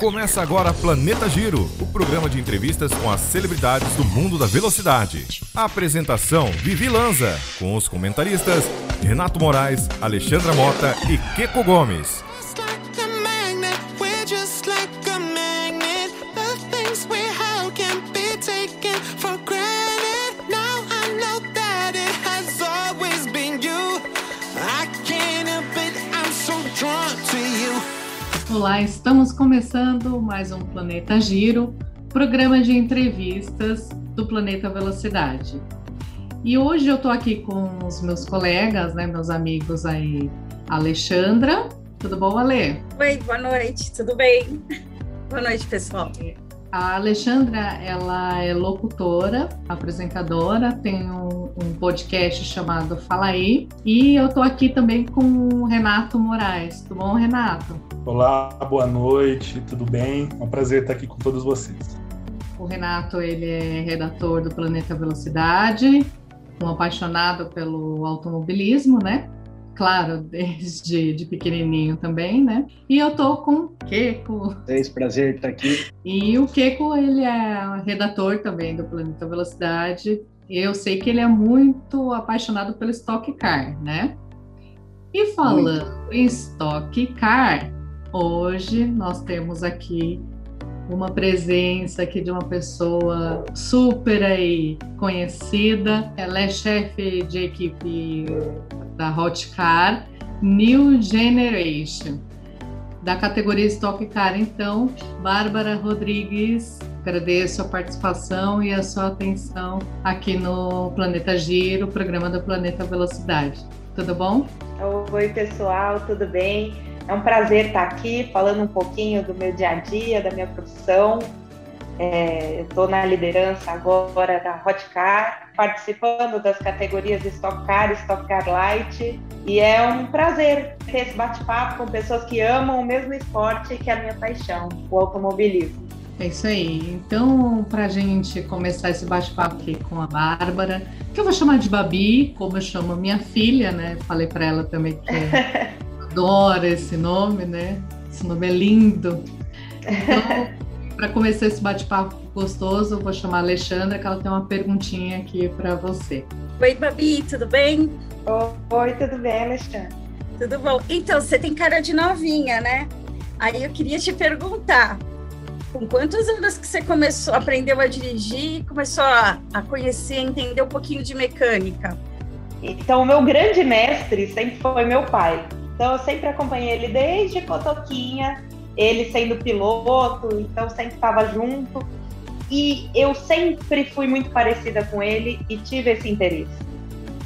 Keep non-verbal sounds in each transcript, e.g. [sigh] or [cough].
Começa agora Planeta Giro, o programa de entrevistas com as celebridades do mundo da velocidade. A apresentação Vivi Lanza, com os comentaristas Renato Moraes, Alexandra Mota e Keco Gomes. Olá, estamos começando mais um Planeta Giro, programa de entrevistas do Planeta Velocidade. E hoje eu estou aqui com os meus colegas, né, meus amigos aí, Alexandra. Tudo bom, Ale? Oi, boa noite, tudo bem? Boa noite, pessoal. A Alexandra, ela é locutora, apresentadora, tem um, um, podcast chamado Fala Aí, e eu estou aqui também com o Renato Moraes. Tudo bom, Renato? Olá, boa noite, tudo bem? É um prazer estar aqui com todos vocês. O Renato, ele é redator do Planeta Velocidade, um apaixonado pelo automobilismo, né? Claro, [laughs] desde de pequenininho também, né? E eu tô com o Keiko. É um prazer estar aqui. E o Keiko, ele é redator também do Planeta Velocidade. Eu sei que ele é muito apaixonado pelo Stock Car, né? E falando muito. em Stock Car, hoje nós temos aqui uma presença aqui de uma pessoa super aí conhecida. Ela é chefe de equipe da Hotcar New Generation, da categoria Stock Car. Então, Bárbara Rodrigues, agradeço a participação e a sua atenção aqui no Planeta Giro, programa do Planeta Velocidade. Tudo bom? Oi, pessoal, tudo bem? É um prazer estar aqui falando um pouquinho do meu dia a dia, da minha profissão. É, Estou na liderança agora da Hotcar, participando das categorias Stock Car, Stock Car Light, e é um prazer ter esse bate-papo com pessoas que amam o mesmo esporte que a minha paixão, o automobilismo. É isso aí. Então, para a gente começar esse bate-papo aqui com a Bárbara, que eu vou chamar de Babi, como eu chamo minha filha, né? Falei para ela também que [laughs] adora esse nome, né? Esse nome é lindo. Então, [laughs] para começar esse bate-papo gostoso, eu vou chamar a Alexandra, que ela tem uma perguntinha aqui para você. Oi, Babi, tudo bem? Oi, tudo bem, Alexandra? Tudo bom. Então, você tem cara de novinha, né? Aí eu queria te perguntar, com quantos anos que você começou, aprendeu a dirigir, começou a, a conhecer, entender um pouquinho de mecânica? Então, o meu grande mestre sempre foi meu pai. Então eu sempre acompanhei ele desde Cotoquinha, ele sendo piloto, então sempre estava junto. E eu sempre fui muito parecida com ele e tive esse interesse.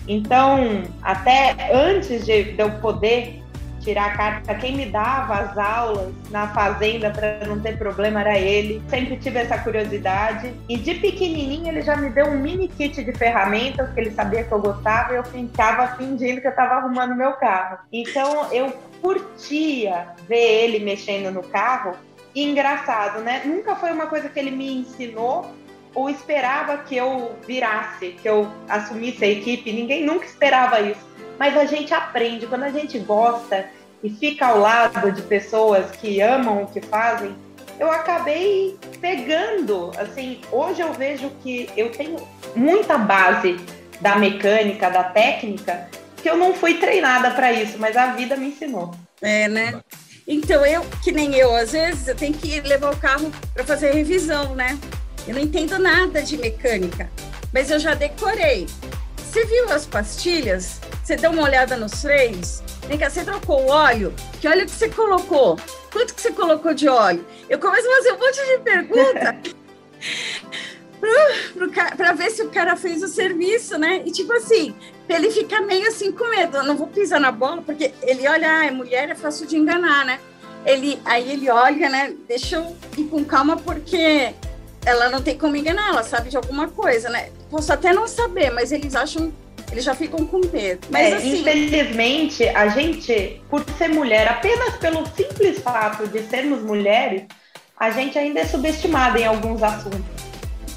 Então, até antes de eu poder tirar a carta. Quem me dava as aulas na fazenda para não ter problema era ele. Sempre tive essa curiosidade. E de pequenininho ele já me deu um mini kit de ferramentas que ele sabia que eu gostava e eu ficava fingindo que eu estava arrumando meu carro. Então eu curtia ver ele mexendo no carro. E engraçado, né? Nunca foi uma coisa que ele me ensinou ou esperava que eu virasse, que eu assumisse a equipe. Ninguém nunca esperava isso mas a gente aprende. Quando a gente gosta e fica ao lado de pessoas que amam o que fazem, eu acabei pegando. Assim, hoje eu vejo que eu tenho muita base da mecânica, da técnica, que eu não fui treinada para isso, mas a vida me ensinou. É, né? Então, eu, que nem eu, às vezes, eu tenho que levar o carro para fazer revisão, né? Eu não entendo nada de mecânica, mas eu já decorei. Você viu as pastilhas? Você deu uma olhada nos freios? Vem cá, você trocou o óleo? Que óleo que você colocou? Quanto que você colocou de óleo? Eu começo a fazer um monte de pergunta [laughs] para ver se o cara fez o serviço, né? E tipo assim, ele fica meio assim com medo. Eu não vou pisar na bola, porque ele olha, ah, mulher é fácil de enganar, né? Ele, aí ele olha, né? Deixa eu ir com calma, porque ela não tem como enganar, ela sabe de alguma coisa, né? Posso até não saber, mas eles acham, eles já ficam com medo. Mas é, assim, infelizmente, a gente, por ser mulher, apenas pelo simples fato de sermos mulheres, a gente ainda é subestimada em alguns assuntos.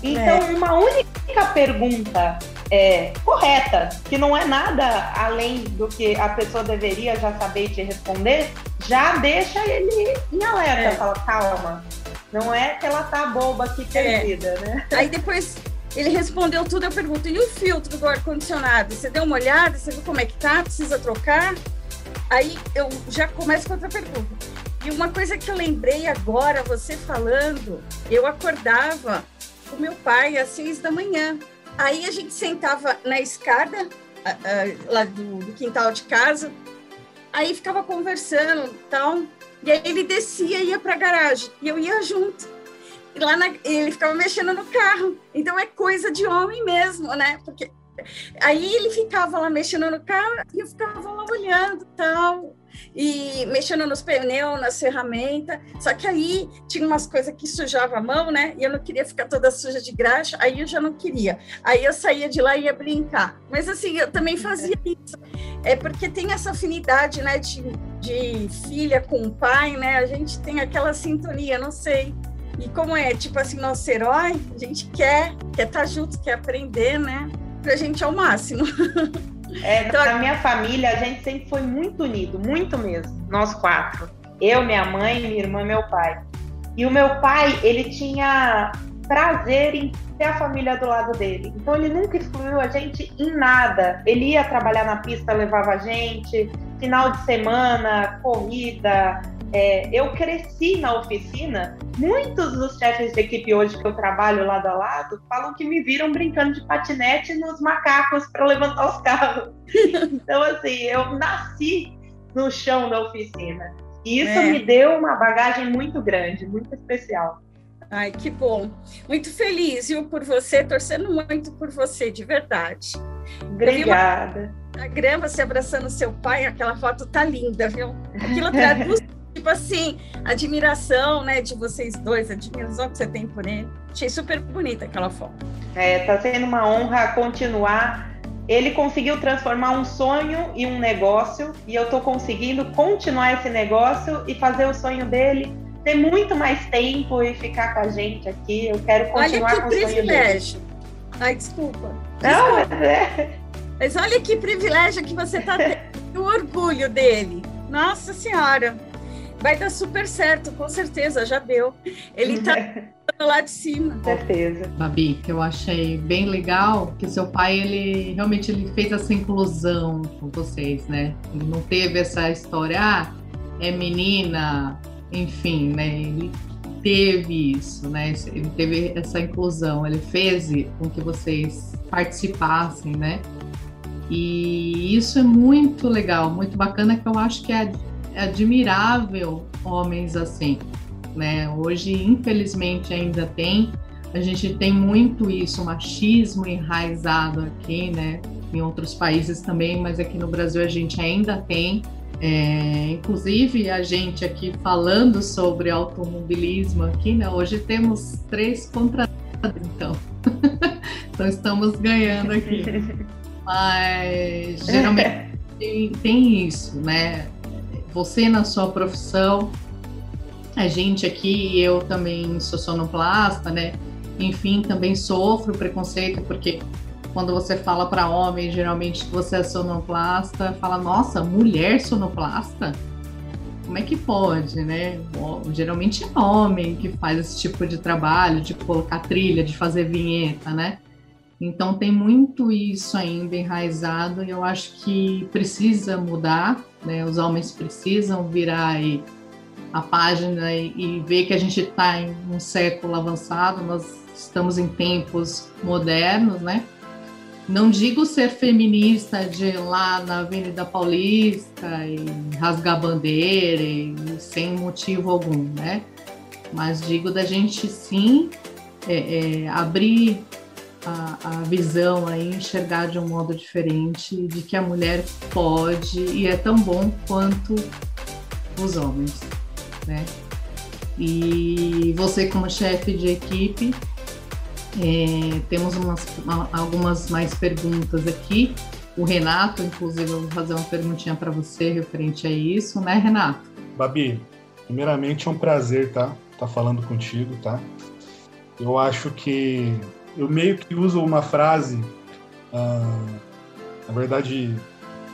Então, é. uma única pergunta é, correta, que não é nada além do que a pessoa deveria já saber te responder, já deixa ele em alerta, é. fala, calma. Não é que ela tá boba aqui é. perdida, né? Aí depois ele respondeu tudo, eu pergunto, e o filtro do ar-condicionado? Você deu uma olhada? Você viu como é que tá? Precisa trocar? Aí eu já começo com outra pergunta. E uma coisa que eu lembrei agora, você falando, eu acordava com meu pai às seis da manhã. Aí a gente sentava na escada, lá do, do quintal de casa, aí ficava conversando e tal. E aí ele descia e ia para a garagem, e eu ia junto. Lá na, ele ficava mexendo no carro. Então é coisa de homem mesmo, né? Porque Aí ele ficava lá mexendo no carro e eu ficava lá olhando tal, e mexendo nos pneus, nas ferramentas. Só que aí tinha umas coisas que sujava a mão, né? E eu não queria ficar toda suja de graxa, aí eu já não queria. Aí eu saía de lá e ia brincar. Mas assim, eu também fazia isso. É porque tem essa afinidade, né, de, de filha com o pai, né? A gente tem aquela sintonia, não sei. E como é, tipo assim, nosso herói, a gente quer, quer estar tá junto, quer aprender, né? pra gente ao máximo. É, [laughs] então, na minha família, a gente sempre foi muito unido, muito mesmo, nós quatro. Eu, minha mãe, minha irmã e meu pai. E o meu pai, ele tinha prazer em ter a família do lado dele. Então ele nunca excluiu a gente em nada. Ele ia trabalhar na pista, levava a gente, final de semana, corrida, é, eu cresci na oficina. Muitos dos chefes de equipe hoje que eu trabalho lado a lado falam que me viram brincando de patinete nos macacos para levantar os carros. [laughs] então, assim, eu nasci no chão da oficina. E isso é. me deu uma bagagem muito grande, muito especial. Ai, que bom. Muito feliz, viu, por você, torcendo muito por você, de verdade. Obrigada. A grama se abraçando seu pai, aquela foto tá linda, viu? Aquilo traduz [laughs] tipo assim, admiração, né, de vocês dois, admiração que você tem por ele. Achei super bonita aquela foto. É, tá sendo uma honra continuar. Ele conseguiu transformar um sonho em um negócio e eu tô conseguindo continuar esse negócio e fazer o sonho dele ter muito mais tempo e ficar com a gente aqui. Eu quero continuar olha que com privilégio. Ai, desculpa. Não, mas é. Mas olha que privilégio que você tá tendo, o orgulho dele. Nossa Senhora. Vai dar super certo, com certeza, já deu. Ele tá [laughs] lá de cima. Com certeza. Babi, que eu achei bem legal que seu pai, ele realmente ele fez essa inclusão com vocês, né? Ele não teve essa história, ah, é menina, enfim, né? Ele teve isso, né? Ele teve essa inclusão, ele fez com que vocês participassem, né? E isso é muito legal, muito bacana, que eu acho que é admirável homens assim, né? Hoje, infelizmente, ainda tem. A gente tem muito isso, machismo enraizado aqui, né? Em outros países também, mas aqui no Brasil a gente ainda tem. É, inclusive a gente aqui falando sobre automobilismo aqui, né? Hoje temos três contra então. [laughs] então estamos ganhando aqui. [laughs] Mas geralmente tem, tem isso, né? Você na sua profissão, a gente aqui, eu também sou sonoplasta, né? Enfim, também sofro preconceito, porque quando você fala para homem, geralmente você é sonoplasta, fala, nossa, mulher sonoplasta? Como é que pode, né? Geralmente é homem que faz esse tipo de trabalho, de colocar trilha, de fazer vinheta, né? Então tem muito isso ainda enraizado e eu acho que precisa mudar, né? Os homens precisam virar a página e, e ver que a gente está em um século avançado, nós estamos em tempos modernos, né? Não digo ser feminista de ir lá na Avenida Paulista e rasgar bandeira e, sem motivo algum, né? Mas digo da gente sim é, é, abrir a, a visão aí, enxergar de um modo diferente de que a mulher pode e é tão bom quanto os homens, né? E você como chefe de equipe, é, temos umas, uma, algumas mais perguntas aqui. O Renato, inclusive, eu vou fazer uma perguntinha para você referente a isso, né, Renato? Babi, primeiramente é um prazer, tá? Tá falando contigo, tá? Eu acho que eu meio que uso uma frase, uh, na verdade,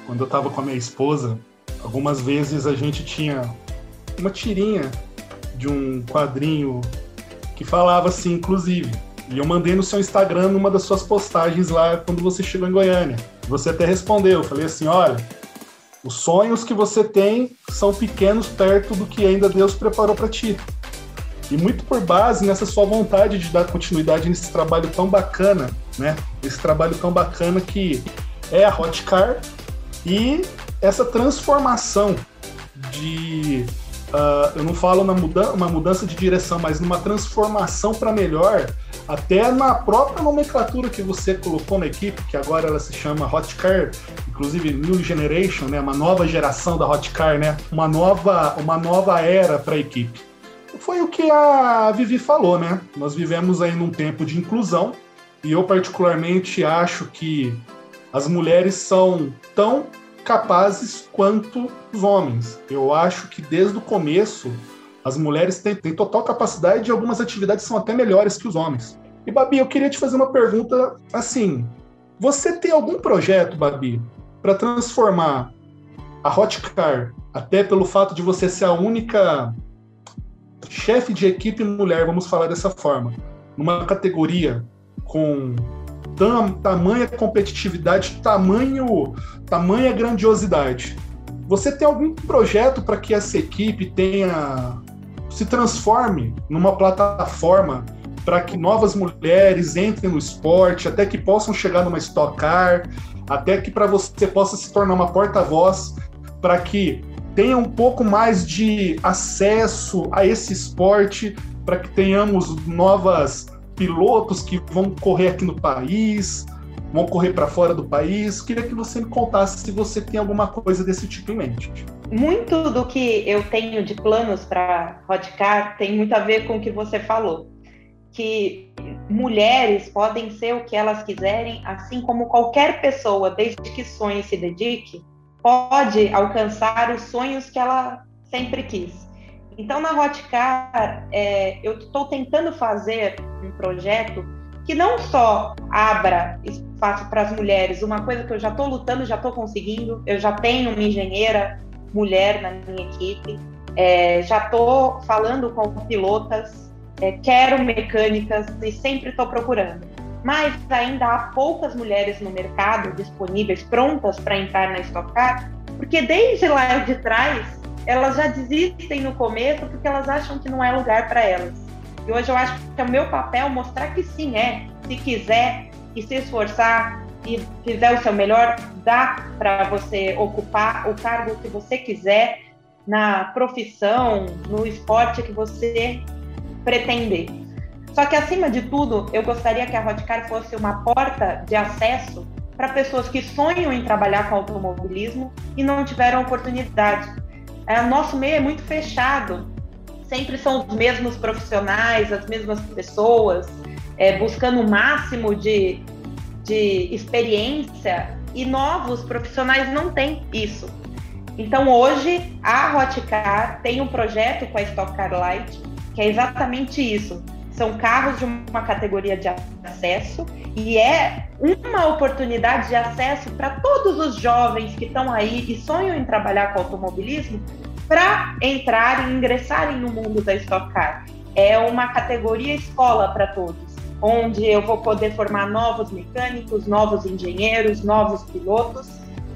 quando eu estava com a minha esposa, algumas vezes a gente tinha uma tirinha de um quadrinho que falava assim, inclusive. E eu mandei no seu Instagram numa das suas postagens lá quando você chegou em Goiânia. Você até respondeu, eu falei assim, olha, os sonhos que você tem são pequenos perto do que ainda Deus preparou para ti. E muito por base nessa sua vontade de dar continuidade nesse trabalho tão bacana, né? Esse trabalho tão bacana que é a Hotcar e essa transformação de Uh, eu não falo na muda uma mudança de direção, mas numa transformação para melhor, até na própria nomenclatura que você colocou na equipe, que agora ela se chama Hotcar, inclusive New Generation, né, uma nova geração da Hotcar, né, uma nova, uma nova era para a equipe. Foi o que a Vivi falou, né? Nós vivemos aí num tempo de inclusão e eu particularmente acho que as mulheres são tão capazes quanto os homens. Eu acho que desde o começo as mulheres têm, têm total capacidade e algumas atividades são até melhores que os homens. E Babi, eu queria te fazer uma pergunta assim: você tem algum projeto, Babi, para transformar a Hotcar, até pelo fato de você ser a única chefe de equipe mulher, vamos falar dessa forma, numa categoria com tam, tamanha competitividade, tamanho, tamanha grandiosidade. Você tem algum projeto para que essa equipe tenha se transforme numa plataforma para que novas mulheres entrem no esporte, até que possam chegar numa Stock Car, até que para você possa se tornar uma porta-voz para que tenha um pouco mais de acesso a esse esporte, para que tenhamos novas pilotos que vão correr aqui no país, vão correr para fora do país. Queria que você me contasse se você tem alguma coisa desse tipo em mente. Muito do que eu tenho de planos para Rodcar tem muito a ver com o que você falou, que mulheres podem ser o que elas quiserem, assim como qualquer pessoa, desde que sonhe e se dedique, pode alcançar os sonhos que ela sempre quis. Então, na Hotcar, é, eu estou tentando fazer um projeto que não só abra espaço para as mulheres, uma coisa que eu já estou lutando, já estou conseguindo, eu já tenho uma engenheira mulher na minha equipe, é, já estou falando com pilotas, é, quero mecânicas e sempre estou procurando. Mas ainda há poucas mulheres no mercado disponíveis, prontas para entrar na Stock Car, porque desde lá de trás elas já desistem no começo porque elas acham que não é lugar para elas. E hoje eu acho que é o meu papel mostrar que sim é. Se quiser e se esforçar e fizer o seu melhor, dá para você ocupar o cargo que você quiser na profissão, no esporte que você pretender. Só que acima de tudo, eu gostaria que a Rodcar fosse uma porta de acesso para pessoas que sonham em trabalhar com automobilismo e não tiveram oportunidade é, nosso meio é muito fechado. Sempre são os mesmos profissionais, as mesmas pessoas, é, buscando o máximo de, de experiência e novos profissionais não têm isso. Então hoje a Hotcar tem um projeto com a Stock Car Light que é exatamente isso. São carros de uma categoria de acesso e é uma oportunidade de acesso para todos os jovens que estão aí e sonham em trabalhar com automobilismo para entrar e ingressarem no mundo da Stock Car. É uma categoria escola para todos, onde eu vou poder formar novos mecânicos, novos engenheiros, novos pilotos,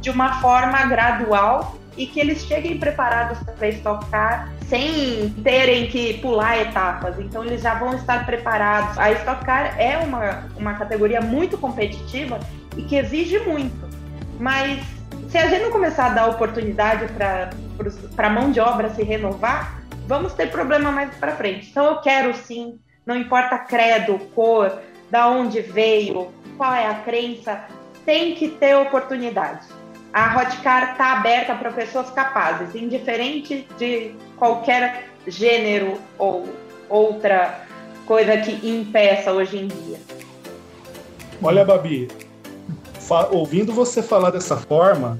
de uma forma gradual e que eles cheguem preparados para Stock Car sem terem que pular etapas. Então, eles já vão estar preparados. A Stock Car é uma, uma categoria muito competitiva e que exige muito. Mas se a gente não começar a dar oportunidade para a mão de obra se renovar, vamos ter problema mais para frente. Então, eu quero sim, não importa credo, cor, da onde veio, qual é a crença, tem que ter oportunidade. A Hotcar está aberta para pessoas capazes, indiferente de qualquer gênero ou outra coisa que impeça hoje em dia. Olha, Babi, ouvindo você falar dessa forma,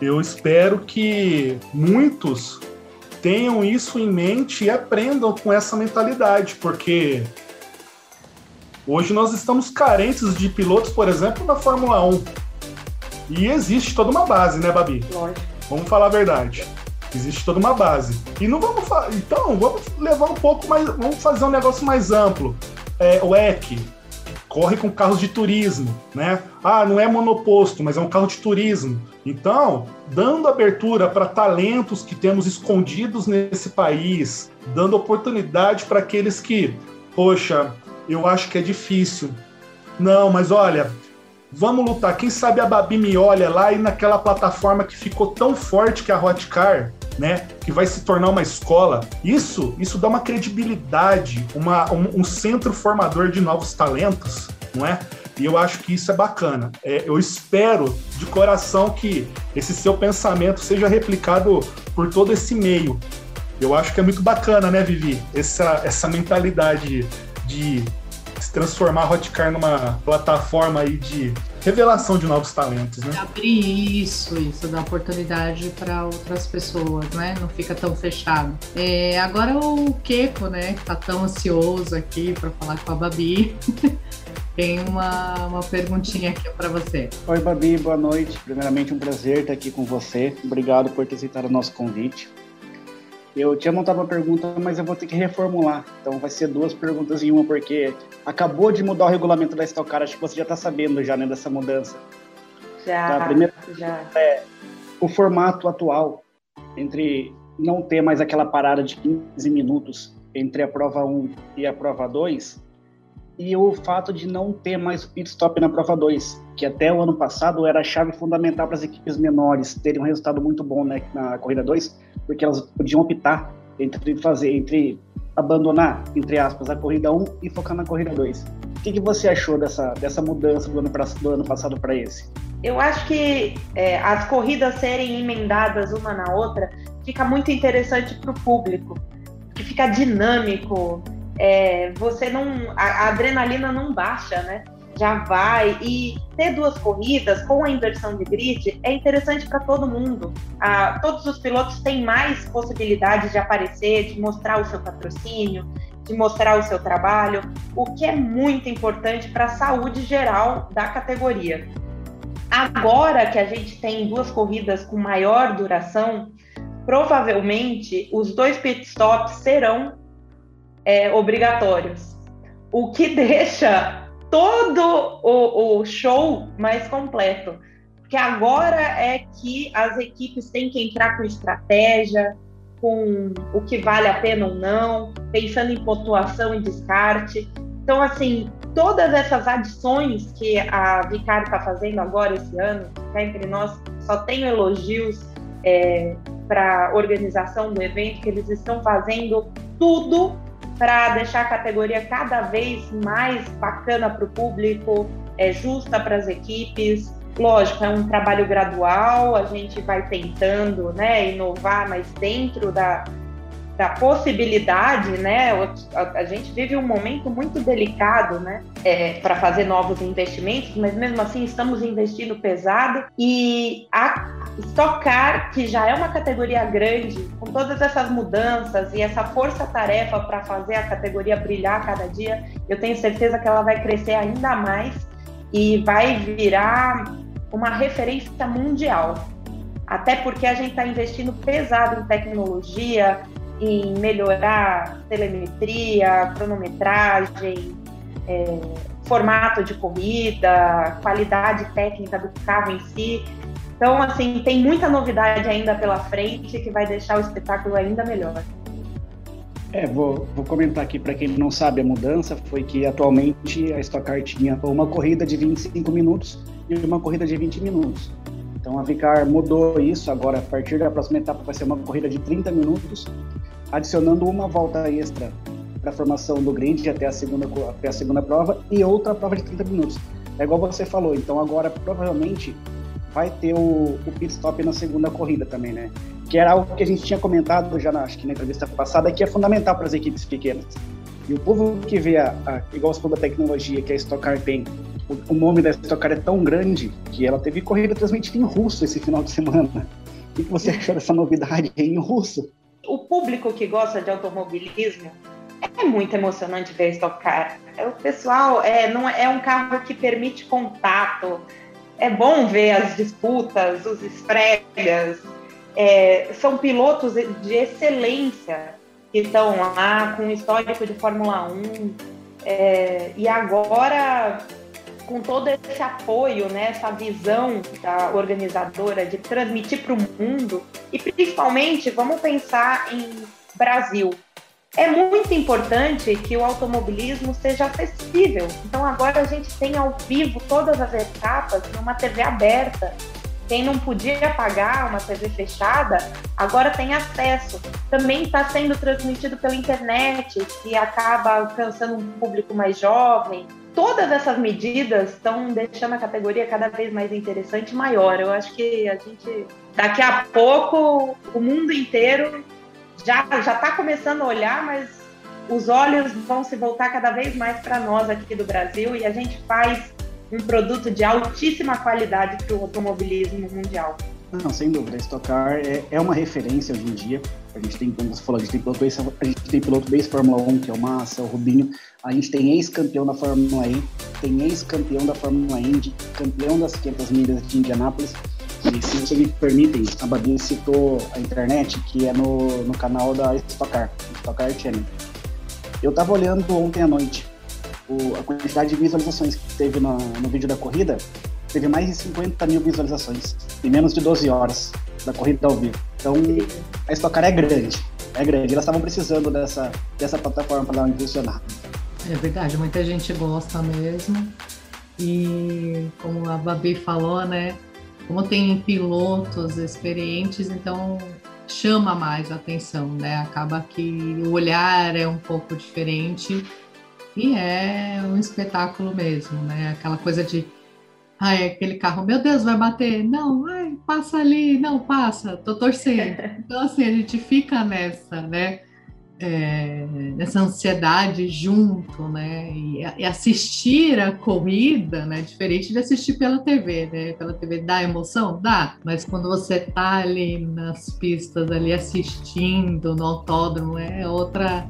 eu espero que muitos tenham isso em mente e aprendam com essa mentalidade, porque Hoje nós estamos carentes de pilotos, por exemplo, na Fórmula 1. E existe toda uma base, né, Babi? Lógico. Vamos falar a verdade. Existe toda uma base. E não vamos Então, vamos levar um pouco mais. Vamos fazer um negócio mais amplo. É, o EC corre com carros de turismo, né? Ah, não é monoposto, mas é um carro de turismo. Então, dando abertura para talentos que temos escondidos nesse país, dando oportunidade para aqueles que, poxa, eu acho que é difícil. Não, mas olha, vamos lutar. Quem sabe a Babi me olha lá e naquela plataforma que ficou tão forte que é a Hotcar, né, que vai se tornar uma escola. Isso, isso dá uma credibilidade, uma, um, um centro formador de novos talentos, não é? E eu acho que isso é bacana. É, eu espero de coração que esse seu pensamento seja replicado por todo esse meio. Eu acho que é muito bacana, né, Vivi? Essa, essa mentalidade de se transformar a Hotcar numa plataforma aí de revelação de novos talentos, né? Abrir isso, isso dá oportunidade para outras pessoas, né? Não fica tão fechado. É, agora o Keiko, né, que tá tão ansioso aqui para falar com a Babi. [laughs] Tem uma, uma perguntinha aqui para você. Oi, Babi, boa noite. Primeiramente, um prazer estar aqui com você. Obrigado por ter aceitado o nosso convite. Eu tinha montado uma pergunta, mas eu vou ter que reformular. Então vai ser duas perguntas em uma, porque acabou de mudar o regulamento da Stock Car. Acho que você já está sabendo já, né, dessa mudança. Já, tá, a primeira já. É o formato atual, entre não ter mais aquela parada de 15 minutos entre a prova 1 e a prova 2, e o fato de não ter mais o pit stop na prova 2, que até o ano passado era a chave fundamental para as equipes menores terem um resultado muito bom né, na corrida 2, porque elas podiam optar entre fazer, entre abandonar, entre aspas, a corrida 1 e focar na corrida 2. O que, que você achou dessa, dessa mudança do ano, pra, do ano passado para esse? Eu acho que é, as corridas serem emendadas uma na outra fica muito interessante para o público, que fica dinâmico, é, você não. A, a, adrenalina não baixa, né? Já vai. E ter duas corridas com a inversão de grid é interessante para todo mundo. Ah, todos os pilotos têm mais possibilidades de aparecer, de mostrar o seu patrocínio, de mostrar o seu trabalho, o que é muito importante para a saúde geral da categoria. Agora que a gente tem duas corridas com maior duração, provavelmente os dois pitstops serão é, obrigatórios, o que [laughs] deixa todo o, o show mais completo. Porque agora é que as equipes têm que entrar com estratégia, com o que vale a pena ou não, pensando em pontuação e descarte. Então, assim, todas essas adições que a Vicário está fazendo agora esse ano, cá entre nós, só tenho elogios é, para a organização do evento, que eles estão fazendo tudo para deixar a categoria cada vez mais bacana para o público, é, justa para as equipes. Lógico, é um trabalho gradual, a gente vai tentando né, inovar, mas dentro da, da possibilidade, né? A, a, gente vive um momento muito delicado, né? É, para fazer novos investimentos, mas mesmo assim estamos investindo pesado e a Stock Car, que já é uma categoria grande, com todas essas mudanças e essa força-tarefa para fazer a categoria brilhar cada dia, eu tenho certeza que ela vai crescer ainda mais e vai virar uma referência mundial. Até porque a gente está investindo pesado em tecnologia, em melhorar telemetria, cronometragem, é, formato de corrida, qualidade técnica do carro em si. Então, assim, tem muita novidade ainda pela frente que vai deixar o espetáculo ainda melhor. É, vou, vou comentar aqui para quem não sabe a mudança foi que atualmente a Stock Car tinha uma corrida de 25 minutos e uma corrida de 20 minutos. Então a Vicar mudou isso, agora a partir da próxima etapa vai ser uma corrida de 30 minutos, adicionando uma volta extra para a formação do grid até a segunda até a segunda prova e outra prova de 30 minutos. É igual você falou, então agora provavelmente vai ter o, o pit stop na segunda corrida também, né? Que era algo que a gente tinha comentado já, na, acho que na entrevista passada, que é fundamental para as equipes pequenas. E o povo que vê, a, a, igual você falou da tecnologia que a Stock Car tem, o, nome da Stock Car é tão grande que ela teve corrida transmitida em russo esse final de semana. O que você achou dessa novidade em russo? O público que gosta de automobilismo é muito emocionante ver Stock Car. O pessoal é, não é, é um carro que permite contato. É bom ver as disputas, os esfregas. É, são pilotos de excelência que estão lá com histórico de Fórmula 1. É, e agora, com todo esse apoio, né, essa visão da organizadora de transmitir para o mundo, e principalmente, vamos pensar em Brasil. É muito importante que o automobilismo seja acessível. Então agora a gente tem ao vivo todas as etapas numa TV aberta. Quem não podia pagar uma TV fechada, agora tem acesso. Também está sendo transmitido pela internet, que acaba alcançando um público mais jovem. Todas essas medidas estão deixando a categoria cada vez mais interessante e maior. Eu acho que a gente, daqui a pouco, o mundo inteiro já está começando a olhar, mas os olhos vão se voltar cada vez mais para nós aqui do Brasil e a gente faz um produto de altíssima qualidade para o automobilismo mundial. Não, sem dúvida. Stock Car é, é, uma referência hoje em dia. A gente tem, como você falou, a gente tem piloto base, a gente tem piloto base Fórmula 1, que é o Massa, o Rubinho. A gente tem ex-campeão da Fórmula E, tem ex-campeão da Fórmula Indy, campeão das 500 milhas de Indianápolis. E se vocês me permitem, a Babi citou a internet, que é no, no canal da Stock Car, Stock Car Channel. Eu estava olhando ontem à noite o, a quantidade de visualizações que teve no vídeo da corrida, teve mais de 50 mil visualizações em menos de 12 horas da corrida ao vivo. Então, a Stock Car é grande, é grande. Elas estavam precisando dessa, dessa plataforma para dar uma impulsionada. É verdade, muita gente gosta mesmo. E como a Babi falou, né? como tem pilotos experientes, então chama mais atenção, né? Acaba que o olhar é um pouco diferente e é um espetáculo mesmo, né? Aquela coisa de ai, aquele carro, meu Deus, vai bater. Não, ai, passa ali, não, passa, tô torcendo. [laughs] Então, assim, a gente fica nessa, né? é, nessa ansiedade junto, né? E, e, assistir a corrida, né? Diferente de assistir pela TV, né? Pela TV dá emoção? Dá. Mas quando você tá ali nas pistas, ali assistindo no autódromo, é outra,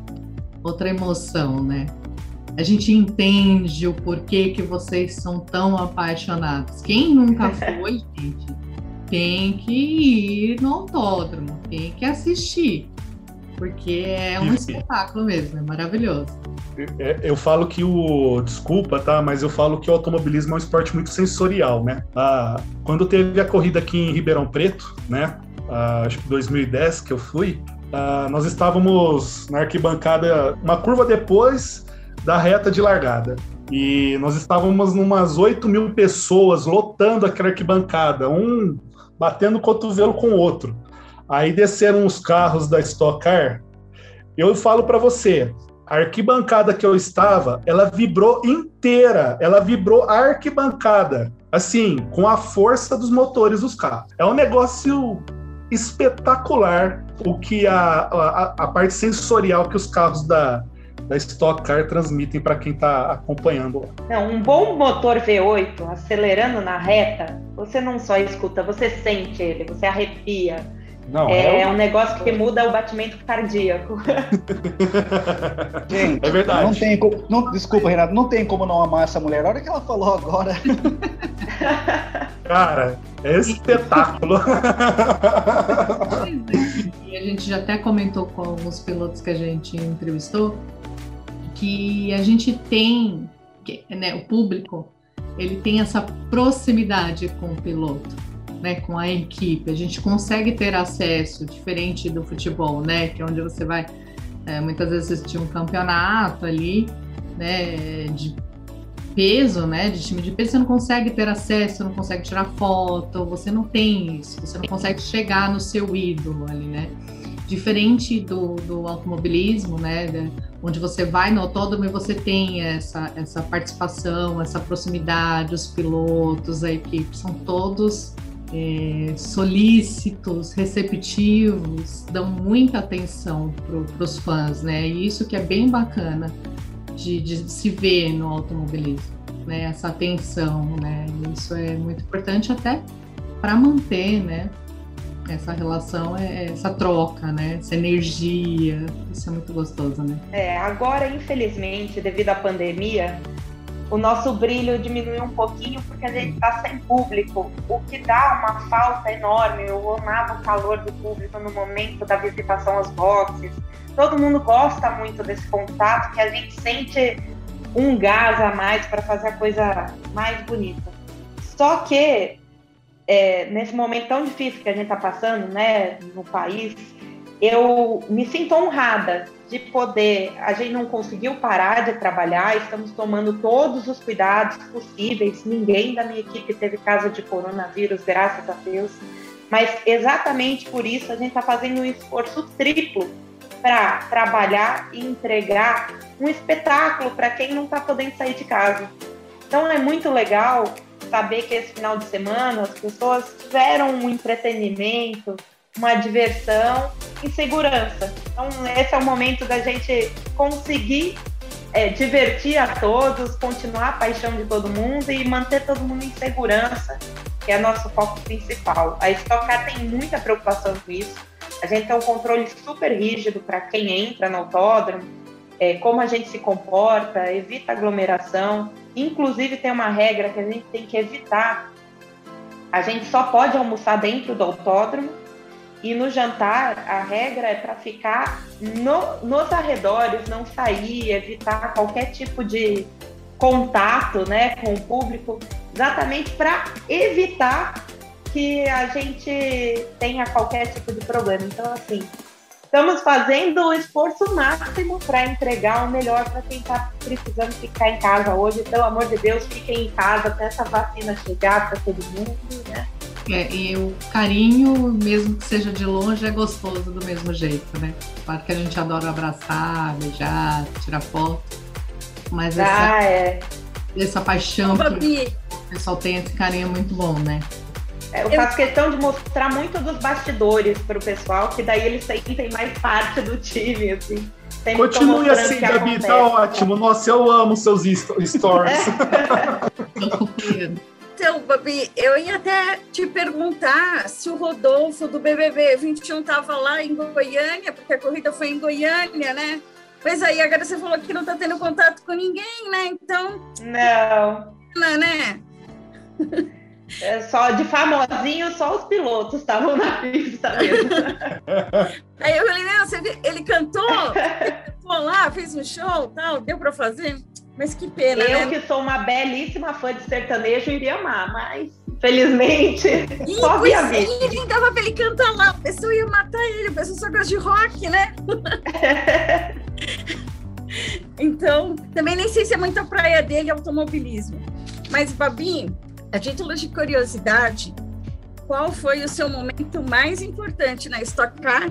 outra emoção, né? A gente entende o porquê que vocês são tão apaixonados. Quem nunca [laughs] foi, gente, tem que ir no autódromo, tem que assistir porque é um espetáculo mesmo, é maravilhoso. É, eu falo que o. Desculpa, tá? Mas eu falo que o automobilismo é um esporte muito sensorial, né? Ah, quando teve a corrida aqui em Ribeirão Preto, né? Ah, acho que 2010 que eu fui, ah, nós estávamos na arquibancada, uma curva depois da reta de largada. E nós estávamos numas 8 mil pessoas lotando aquela arquibancada, um batendo cotovelo com o outro. Aí desceram os carros da Stock Car. Eu falo para você, a arquibancada que eu estava, ela vibrou inteira, ela vibrou a arquibancada, assim, com a força dos motores dos carros. É um negócio espetacular o que a, a, a parte sensorial que os carros da, da Stock Car transmitem para quem está acompanhando. Não, um bom motor V8 acelerando na reta, você não só escuta, você sente ele, você arrepia não, é, é um negócio que muda o batimento cardíaco. [laughs] Gente, é verdade. Não tem como, não, desculpa, Renato, não tem como não amar essa mulher. A hora que ela falou agora. [laughs] Cara, é espetáculo. e a gente já até comentou com alguns pilotos que a gente entrevistou que a gente tem, né, o público, ele tem essa proximidade com o piloto né, com a equipe, a gente consegue ter acesso, diferente do futebol, né, que é onde você vai é, muitas vezes assistir um campeonato ali, né, de peso, né, de time de peso, você não consegue ter acesso, não consegue tirar foto, você não tem isso, você não consegue chegar no seu ídolo ali, né. Diferente do, do automobilismo, né, onde você vai no autódromo e você tem essa, essa participação, essa proximidade, os pilotos, a equipe, são todos é, solícitos, receptivos, dão muita atenção para os fãs, né? E isso que é bem bacana de, de se ver no automobilismo, né? Essa atenção, né? Isso é muito importante até para manter, né? Essa relação, é essa troca, né? Essa energia, isso é muito gostoso, né? É, agora, infelizmente, devido à pandemia, o nosso brilho diminuiu um pouquinho porque a gente está sem público, o que dá uma falta enorme. Eu amava o calor do público no momento da visitação aos boxes. Todo mundo gosta muito desse contato, que a gente sente um gás a mais para fazer a coisa mais bonita. Só que é, nesse momento tão difícil que a gente está passando, né, no país, eu me sinto honrada de poder. A gente não conseguiu parar de trabalhar, estamos tomando todos os cuidados possíveis. Ninguém da minha equipe teve caso de coronavírus, graças a Deus. Mas exatamente por isso a gente está fazendo um esforço triplo para trabalhar e entregar um espetáculo para quem não está podendo sair de casa. Então é muito legal saber que esse final de semana as pessoas tiveram um entretenimento, uma diversão e segurança. Então, esse é o momento da gente conseguir é, divertir a todos, continuar a paixão de todo mundo e manter todo mundo em segurança, que é nosso foco principal. A Stock Car tem muita preocupação com isso. A gente tem um controle super rígido para quem entra no autódromo, é, como a gente se comporta, evita aglomeração. Inclusive, tem uma regra que a gente tem que evitar. A gente só pode almoçar dentro do autódromo e no jantar, a regra é para ficar no, nos arredores, não sair, evitar qualquer tipo de contato né, com o público, exatamente para evitar que a gente tenha qualquer tipo de problema. Então, assim, estamos fazendo o esforço máximo para entregar o melhor para quem está precisando ficar em casa hoje. Pelo amor de Deus, fiquem em casa até essa vacina chegar para todo mundo, né? É, e o carinho, mesmo que seja de longe, é gostoso do mesmo jeito, né? Claro que a gente adora abraçar, beijar, tirar foto, mas essa, ah, é. essa paixão que o pessoal tem, esse carinho é muito bom, né? É, eu faço questão de mostrar muito dos bastidores para o pessoal, que daí eles sentem mais parte do time, assim. Continue assim, Gabi, tá ótimo. Nossa, eu amo seus stories. [laughs] Então, Babi, eu ia até te perguntar se o Rodolfo do BBB 21 estava lá em Goiânia, porque a corrida foi em Goiânia, né? Mas aí agora você falou que não está tendo contato com ninguém, né? Então. Não. Não, né? É só de famosinho, só os pilotos estavam na pista mesmo. [laughs] aí eu falei, não, você viu? ele cantou, ele cantou lá, fez um show tal, deu para fazer. Mas que pena, Eu né? que sou uma belíssima fã de sertanejo iria amar, mas felizmente e, [laughs] só via vídeo. Ele dava pra ele cantar lá, a pessoa ia matar ele, a pessoa só gosta de rock, né? [laughs] então, também nem sei se é muita praia dele automobilismo. Mas, Babi, a título de curiosidade, qual foi o seu momento mais importante na Stock Car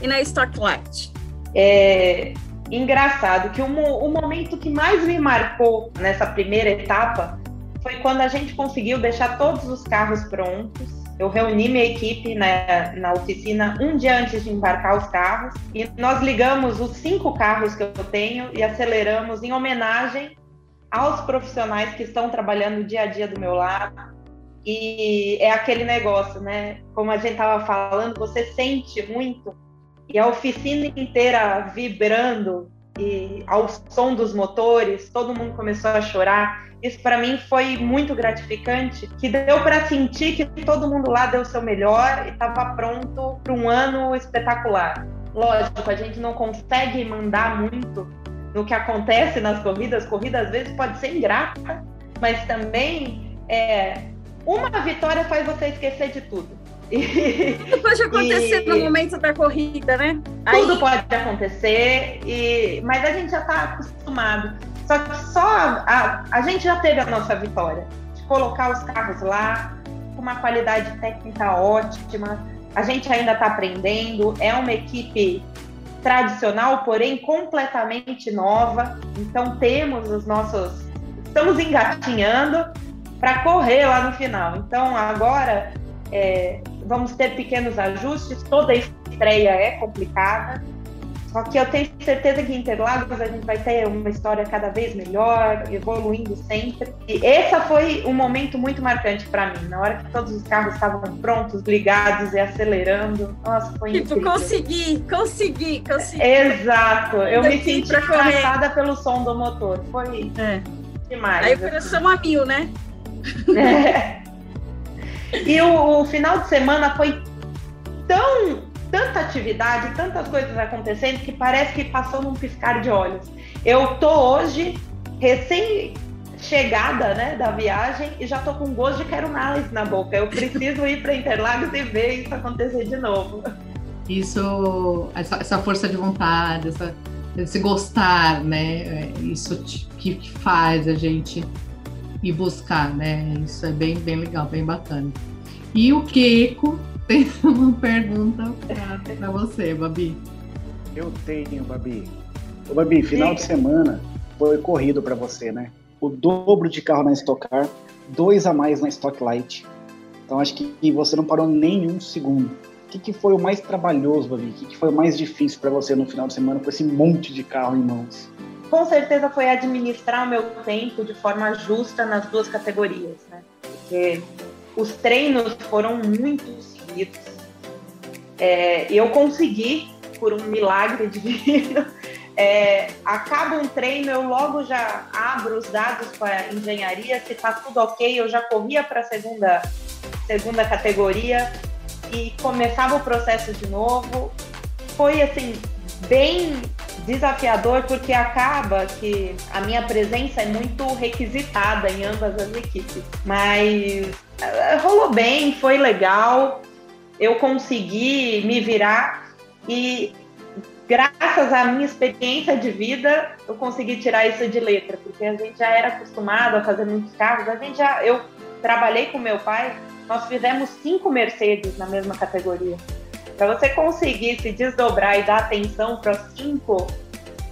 e na Stock Light? É, engraçado que o, o momento que mais me marcou nessa primeira etapa foi quando a gente conseguiu deixar todos os carros prontos. Eu reuni minha equipe na, na oficina um dia antes de embarcar os carros e nós ligamos os cinco carros que eu tenho e aceleramos em homenagem aos profissionais que estão trabalhando dia a dia do meu lado. E é aquele negócio, né? Como a gente estava falando, você sente muito e a oficina inteira vibrando e ao som dos motores, todo mundo começou a chorar. Isso para mim foi muito gratificante, que deu para sentir que todo mundo lá deu o seu melhor e estava pronto para um ano espetacular. Lógico, a gente não consegue mandar muito no que acontece nas corridas. Corrida às vezes pode ser ingrata, mas também é, uma vitória faz você esquecer de tudo. pode acontecer e... no momento da corrida, né? Tudo Aí... pode acontecer, e... mas a gente já está acostumado. Só que só a, a gente já teve a nossa vitória de colocar os carros lá com uma qualidade técnica ótima. A gente ainda está aprendendo. É uma equipe tradicional, porém completamente nova. Então temos os nossos, estamos engatinhando para correr lá no final. Então agora é, vamos ter pequenos ajustes, toda estreia é complicada, Só que eu tenho certeza que em Interlagos a gente vai ter uma história cada vez melhor, evoluindo sempre. E esse foi um momento muito marcante para mim. Na hora que todos os carros estavam prontos, ligados e acelerando. Nossa, foi tipo, incrível. consegui, consegui, consegui. Exato. Eu me senti abraçada pelo som do motor. Foi é. demais. Aí o coração a mil, né? É. E o, o final de semana foi tão tanta atividade, tantas coisas acontecendo que parece que passou num piscar de olhos. Eu tô hoje recém chegada, né, da viagem e já tô com gosto de quero mais na boca. Eu preciso ir para Interlagos e ver isso acontecer de novo. Isso, essa, essa força de vontade, essa, esse gostar, né, é isso que faz a gente ir buscar, né? Isso é bem, bem legal, bem bacana. E o Keiko tem [laughs] uma pergunta para você, Babi. Eu tenho, Babi. Ô, Babi, final de semana foi corrido para você, né? O dobro de carro na Stock Car, dois a mais na Stock Light. Então acho que você não parou nem um segundo. O que, que foi o mais trabalhoso, Babi? O que, que foi o mais difícil para você no final de semana com esse monte de carro em mãos? Com certeza foi administrar o meu tempo de forma justa nas duas categorias, né? Porque os treinos foram muito seguidos. É, eu consegui, por um milagre divino, [laughs] é, acaba um treino, eu logo já abro os dados para engenharia, se está tudo ok, eu já corria para a segunda, segunda categoria e começava o processo de novo. Foi assim, bem desafiador porque acaba que a minha presença é muito requisitada em ambas as equipes. Mas rolou bem, foi legal. Eu consegui me virar e graças à minha experiência de vida, eu consegui tirar isso de letra, porque a gente já era acostumado a fazer muitos carros. A gente já, eu trabalhei com meu pai, nós fizemos cinco Mercedes na mesma categoria. Para você conseguir se desdobrar e dar atenção para cinco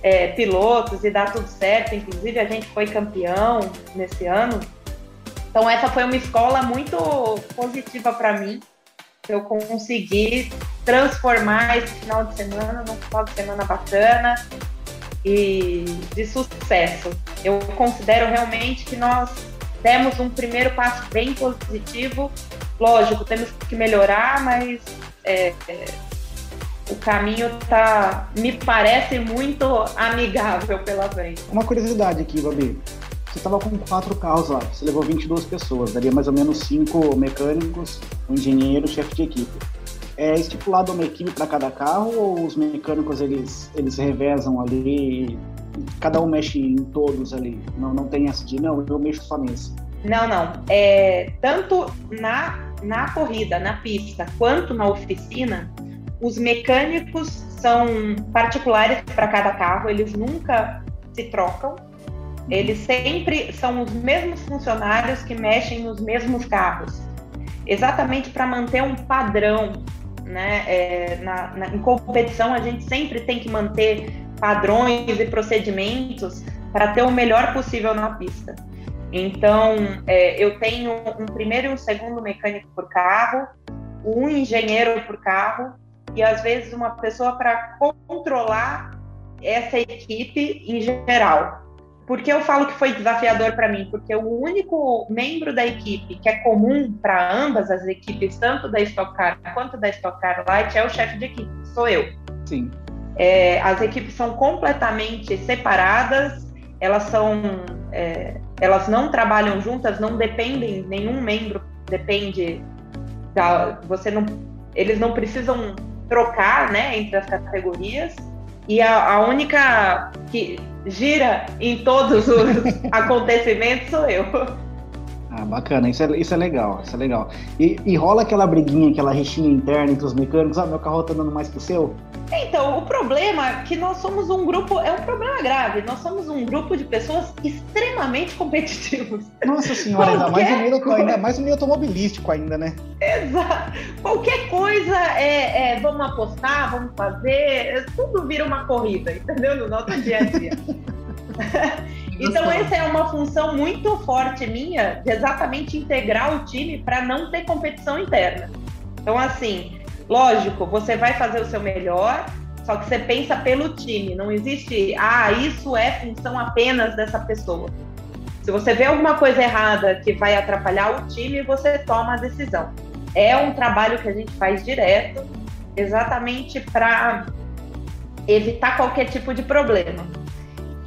é, pilotos e dar tudo certo, inclusive a gente foi campeão nesse ano. Então essa foi uma escola muito positiva para mim. Eu consegui transformar esse final de semana num final de semana bacana e de sucesso. Eu considero realmente que nós demos um primeiro passo bem positivo. Lógico, temos que melhorar, mas é, é, o caminho tá, me parece muito amigável pela frente. Uma curiosidade aqui, Babi. Você estava com quatro carros lá, você levou 22 pessoas, daria mais ou menos cinco mecânicos, um engenheiro, chefe de equipe. É estipulado uma equipe para cada carro ou os mecânicos eles, eles revezam ali cada um mexe em todos ali? Não, não tem essa de, não, eu mexo só nesse. Não, não. É, tanto na, na corrida, na pista, quanto na oficina, os mecânicos são particulares para cada carro, eles nunca se trocam. Eles sempre são os mesmos funcionários que mexem nos mesmos carros, exatamente para manter um padrão. Né? É, na, na, em competição, a gente sempre tem que manter padrões e procedimentos para ter o melhor possível na pista. Então, é, eu tenho um primeiro e um segundo mecânico por carro, um engenheiro por carro e às vezes uma pessoa para controlar essa equipe em geral. Por que eu falo que foi desafiador para mim? Porque o único membro da equipe que é comum para ambas as equipes, tanto da Stock Car quanto da Stock Car Light, é o chefe de equipe, sou eu. Sim. É, as equipes são completamente separadas, elas são é, elas não trabalham juntas, não dependem, nenhum membro depende da, você não, eles não precisam trocar, né, entre as categorias. E a, a única que gira em todos os [laughs] acontecimentos sou eu. Ah, bacana, isso é, isso é legal, isso é legal. E, e rola aquela briguinha, aquela rixinha interna entre os mecânicos, ah, meu carro tá dando mais que o seu? Então, o problema é que nós somos um grupo, é um problema grave, nós somos um grupo de pessoas extremamente competitivos. Nossa senhora, ainda mais, meio, ainda mais meio automobilístico ainda, né? Exato. Qualquer coisa é, é, vamos apostar, vamos fazer, tudo vira uma corrida, entendeu? No nosso dia a dia. [laughs] Então, essa é uma função muito forte minha, de exatamente integrar o time para não ter competição interna. Então, assim, lógico, você vai fazer o seu melhor, Só que você pensa pelo time, não existe, ah, isso é função apenas dessa pessoa. Se você vê alguma coisa errada que vai atrapalhar o time, você toma a decisão. É um trabalho que a gente faz direto, exatamente para evitar qualquer tipo de problema.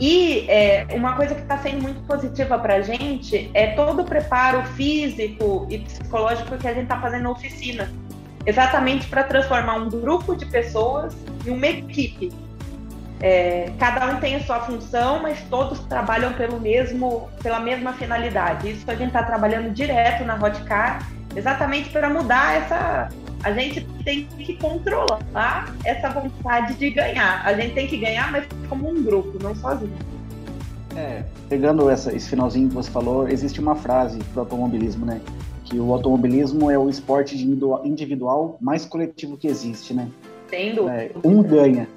E é, uma coisa que está sendo muito positiva para a gente é todo o preparo físico e psicológico que a gente está fazendo na oficina, exatamente para transformar um grupo de pessoas em uma equipe. É, cada um tem a sua função, mas todos trabalham pelo mesmo, pela mesma finalidade. Isso a gente está trabalhando direto na Hotcar, exatamente para mudar essa. A gente tem que controlar essa vontade de ganhar. A gente tem que ganhar, mas como um grupo, não sozinho. É, pegando essa, esse finalzinho que você falou, existe uma frase para o automobilismo, né? Que o automobilismo é o esporte individual mais coletivo que existe, né? Tendo. É, um ganha.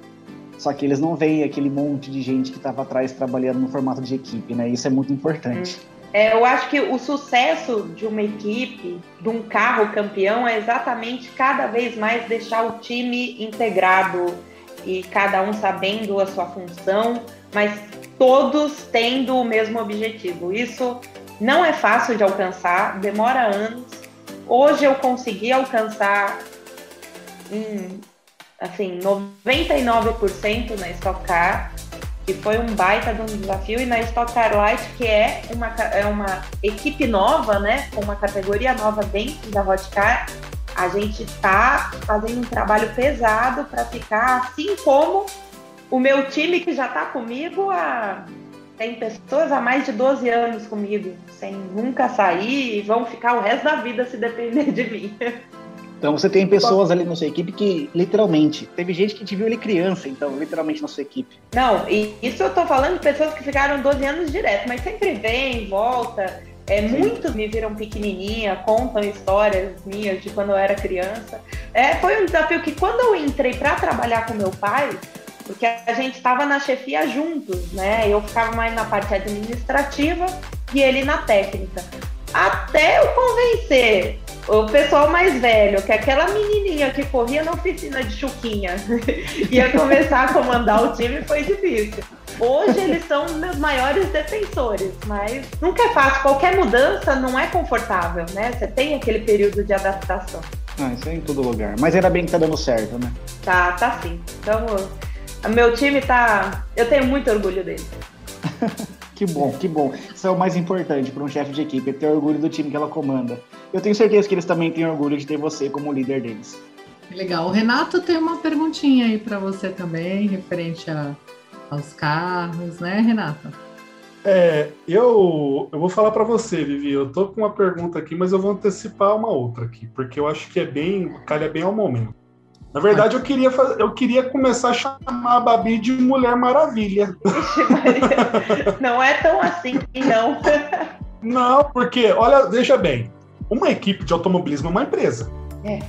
Só que eles não veem aquele monte de gente que estava atrás trabalhando no formato de equipe, né? Isso é muito importante. É, eu acho que o sucesso de uma equipe, de um carro campeão, é exatamente cada vez mais deixar o time integrado e cada um sabendo a sua função, mas todos tendo o mesmo objetivo. Isso não é fácil de alcançar, demora anos. Hoje eu consegui alcançar em assim, 99% na Stock Car, que foi um baita de um desafio, e na Stock Car Light, que é uma, é uma equipe nova, né, com uma categoria nova dentro da Hot Car, a gente está fazendo um trabalho pesado para ficar assim como o meu time que já está comigo há tem pessoas há mais de 12 anos comigo, sem nunca sair e vão ficar o resto da vida se depender de mim. [laughs] Então você tem pessoas ali na sua equipe que, literalmente, teve gente que te viu ele criança, então, literalmente na sua equipe. Não, e isso eu tô falando de pessoas que ficaram 12 anos direto, mas sempre vem, volta. É, muitos me viram pequenininha, contam histórias minhas de quando eu era criança. É, foi um desafio que quando eu entrei para trabalhar com meu pai, porque a gente estava na chefia juntos, né? Eu ficava mais na parte administrativa e ele na técnica. Até eu convencer o pessoal mais velho, que aquela menininha que corria na oficina de Chuquinha [laughs] ia começar a comandar o time, foi difícil. Hoje eles são meus maiores defensores, mas nunca é fácil. Qualquer mudança não é confortável, né? Você tem aquele período de adaptação. Ah, isso é em todo lugar. Mas ainda bem que tá dando certo, né? Tá, tá sim. Então, meu time tá. Eu tenho muito orgulho dele. [laughs] Que bom, que bom. Isso é o mais importante para um chefe de equipe, é ter orgulho do time que ela comanda. Eu tenho certeza que eles também têm orgulho de ter você como líder deles. Legal. O Renato tem uma perguntinha aí para você também, referente a, aos carros, né, Renato? É, eu, eu vou falar para você, Vivi. Eu tô com uma pergunta aqui, mas eu vou antecipar uma outra aqui, porque eu acho que é bem, calha bem ao momento. Na verdade, eu queria, fazer, eu queria começar a chamar a Babi de Mulher Maravilha. não é tão assim, não. Não, porque, olha, veja bem, uma equipe de automobilismo é uma empresa. É.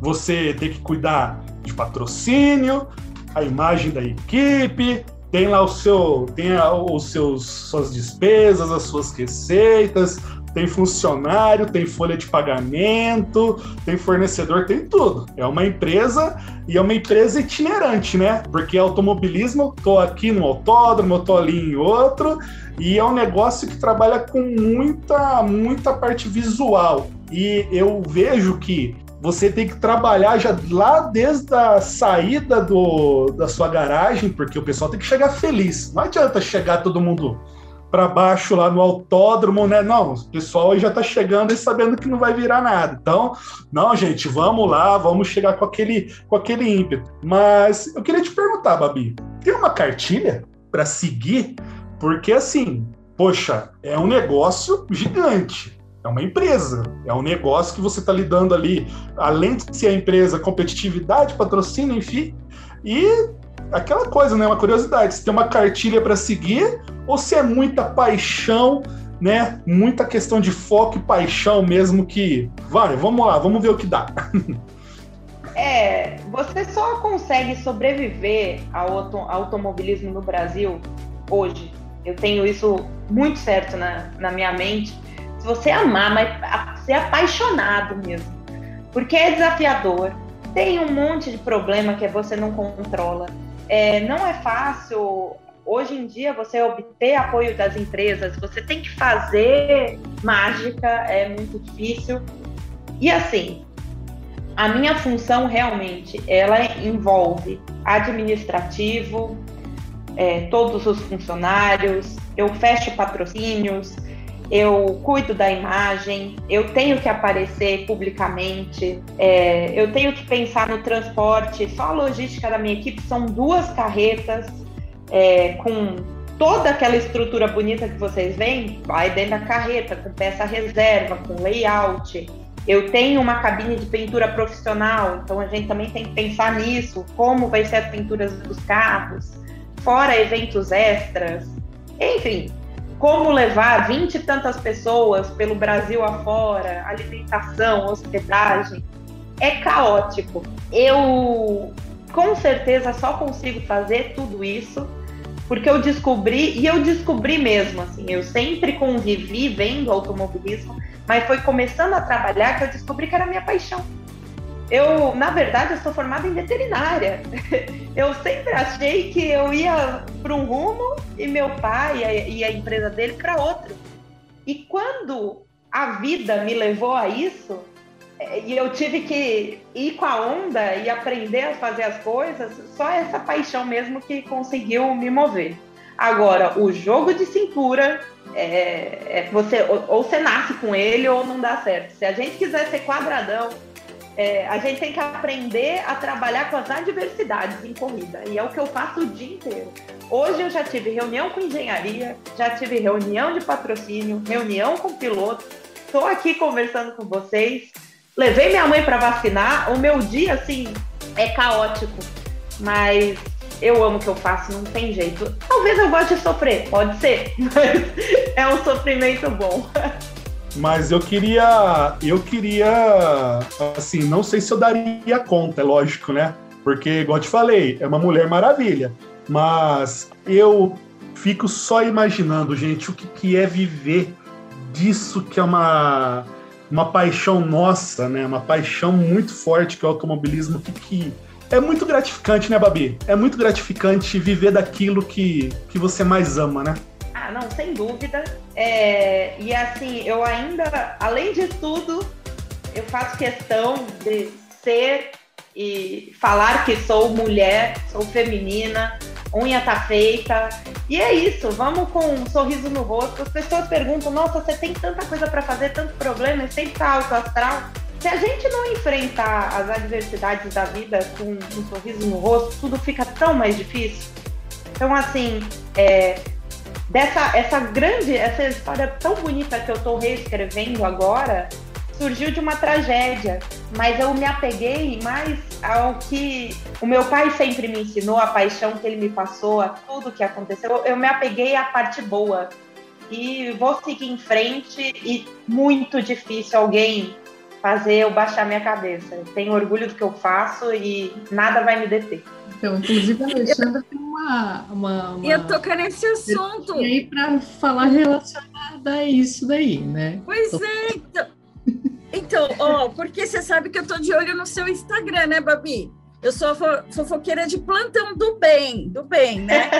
Você tem que cuidar de patrocínio, a imagem da equipe, tem lá o seu, tem os seus suas despesas, as suas receitas, tem funcionário, tem folha de pagamento, tem fornecedor, tem tudo. É uma empresa e é uma empresa itinerante, né? Porque automobilismo, tô aqui no autódromo, tô ali em outro, e é um negócio que trabalha com muita, muita parte visual. E eu vejo que você tem que trabalhar já lá desde a saída do, da sua garagem, porque o pessoal tem que chegar feliz. Não adianta chegar todo mundo para baixo lá no autódromo, né? Não, o pessoal já está chegando e sabendo que não vai virar nada. Então, não, gente, vamos lá, vamos chegar com aquele, com aquele ímpeto. Mas eu queria te perguntar, Babi, tem uma cartilha para seguir? Porque assim, poxa, é um negócio gigante. É uma empresa, é um negócio que você está lidando ali, além de ser a empresa, competitividade, patrocínio, enfim, e aquela coisa, né? Uma curiosidade, se tem uma cartilha para seguir ou se é muita paixão, né? Muita questão de foco e paixão mesmo que vai, vamos lá, vamos ver o que dá. [laughs] É, você só consegue sobreviver ao auto automobilismo no Brasil hoje. Eu tenho isso muito certo na, na minha mente. Se você amar, mas ser apaixonado mesmo. Porque é desafiador, tem um monte de problema que você não controla. É, não é fácil hoje em dia você obter apoio das empresas, você tem que fazer mágica, é muito difícil. E assim, a minha função realmente ela envolve administrativo, é, todos os funcionários, eu fecho patrocínios, eu cuido da imagem, eu tenho que aparecer publicamente, é, eu tenho que pensar no transporte. Só a logística da minha equipe são duas carretas é, com toda aquela estrutura bonita que vocês veem, vai dentro da carreta, com peça reserva, com layout. Eu tenho uma cabine de pintura profissional, então a gente também tem que pensar nisso, como vai ser as pinturas dos carros, fora eventos extras. Enfim, como levar vinte e tantas pessoas pelo Brasil afora, alimentação, hospedagem, é caótico. Eu com certeza só consigo fazer tudo isso porque eu descobri, e eu descobri mesmo, assim, eu sempre convivi vendo automobilismo, mas foi começando a trabalhar que eu descobri que era minha paixão. Eu, na verdade, eu sou formada em veterinária. [laughs] Eu sempre achei que eu ia para um rumo e meu pai e a empresa dele para outro. E quando a vida me levou a isso, é, e eu tive que ir com a onda e aprender a fazer as coisas, só essa paixão mesmo que conseguiu me mover. Agora, o jogo de cintura, é, é você ou, ou, você nasce com ele ou não dá certo. Se a gente quiser ser quadradão, é, a gente tem que aprender a trabalhar com as adversidades em corrida. E é o que eu faço o dia inteiro. Hoje eu já tive reunião com engenharia, já tive reunião de patrocínio, reunião com piloto. Estou aqui conversando com vocês. Levei minha mãe para vacinar. O meu dia, assim, é caótico. Mas eu amo o que eu faço, não tem jeito. Talvez eu goste de sofrer, pode ser, [laughs] mas é um sofrimento bom. [laughs] Mas eu queria, eu queria, assim, não sei se eu daria conta, é lógico, né? Porque, igual eu te falei, é uma mulher maravilha. Mas eu fico só imaginando, gente, o que, que é viver disso que é uma, uma paixão nossa, né? Uma paixão muito forte que é o automobilismo, que, que é muito gratificante, né, Babi? É muito gratificante viver daquilo que, que você mais ama, né? Ah, não, sem dúvida. É, e assim, eu ainda, além de tudo, eu faço questão de ser e falar que sou mulher, sou feminina, unha tá feita. E é isso, vamos com um sorriso no rosto. As pessoas perguntam: nossa, você tem tanta coisa para fazer, tanto problema, sempre tá alto astral. Se a gente não enfrentar as adversidades da vida com um sorriso no rosto, tudo fica tão mais difícil. Então, assim, é, dessa essa grande, essa história tão bonita que eu estou reescrevendo agora, surgiu de uma tragédia, mas eu me apeguei mais ao que o meu pai sempre me ensinou, a paixão que ele me passou, a tudo que aconteceu. Eu me apeguei à parte boa e vou seguir em frente e muito difícil alguém fazer eu baixar minha cabeça. Eu tenho orgulho do que eu faço e nada vai me deter. Então, inclusive a Alexandra tem uma, uma, uma... Eu tocar nesse assunto. E aí para falar relacionada a isso daí, né? Pois Tô... é, então, então, ó, porque você sabe que eu tô de olho no seu Instagram, né, Babi? Eu sou fofoqueira de plantão do bem, do bem, né?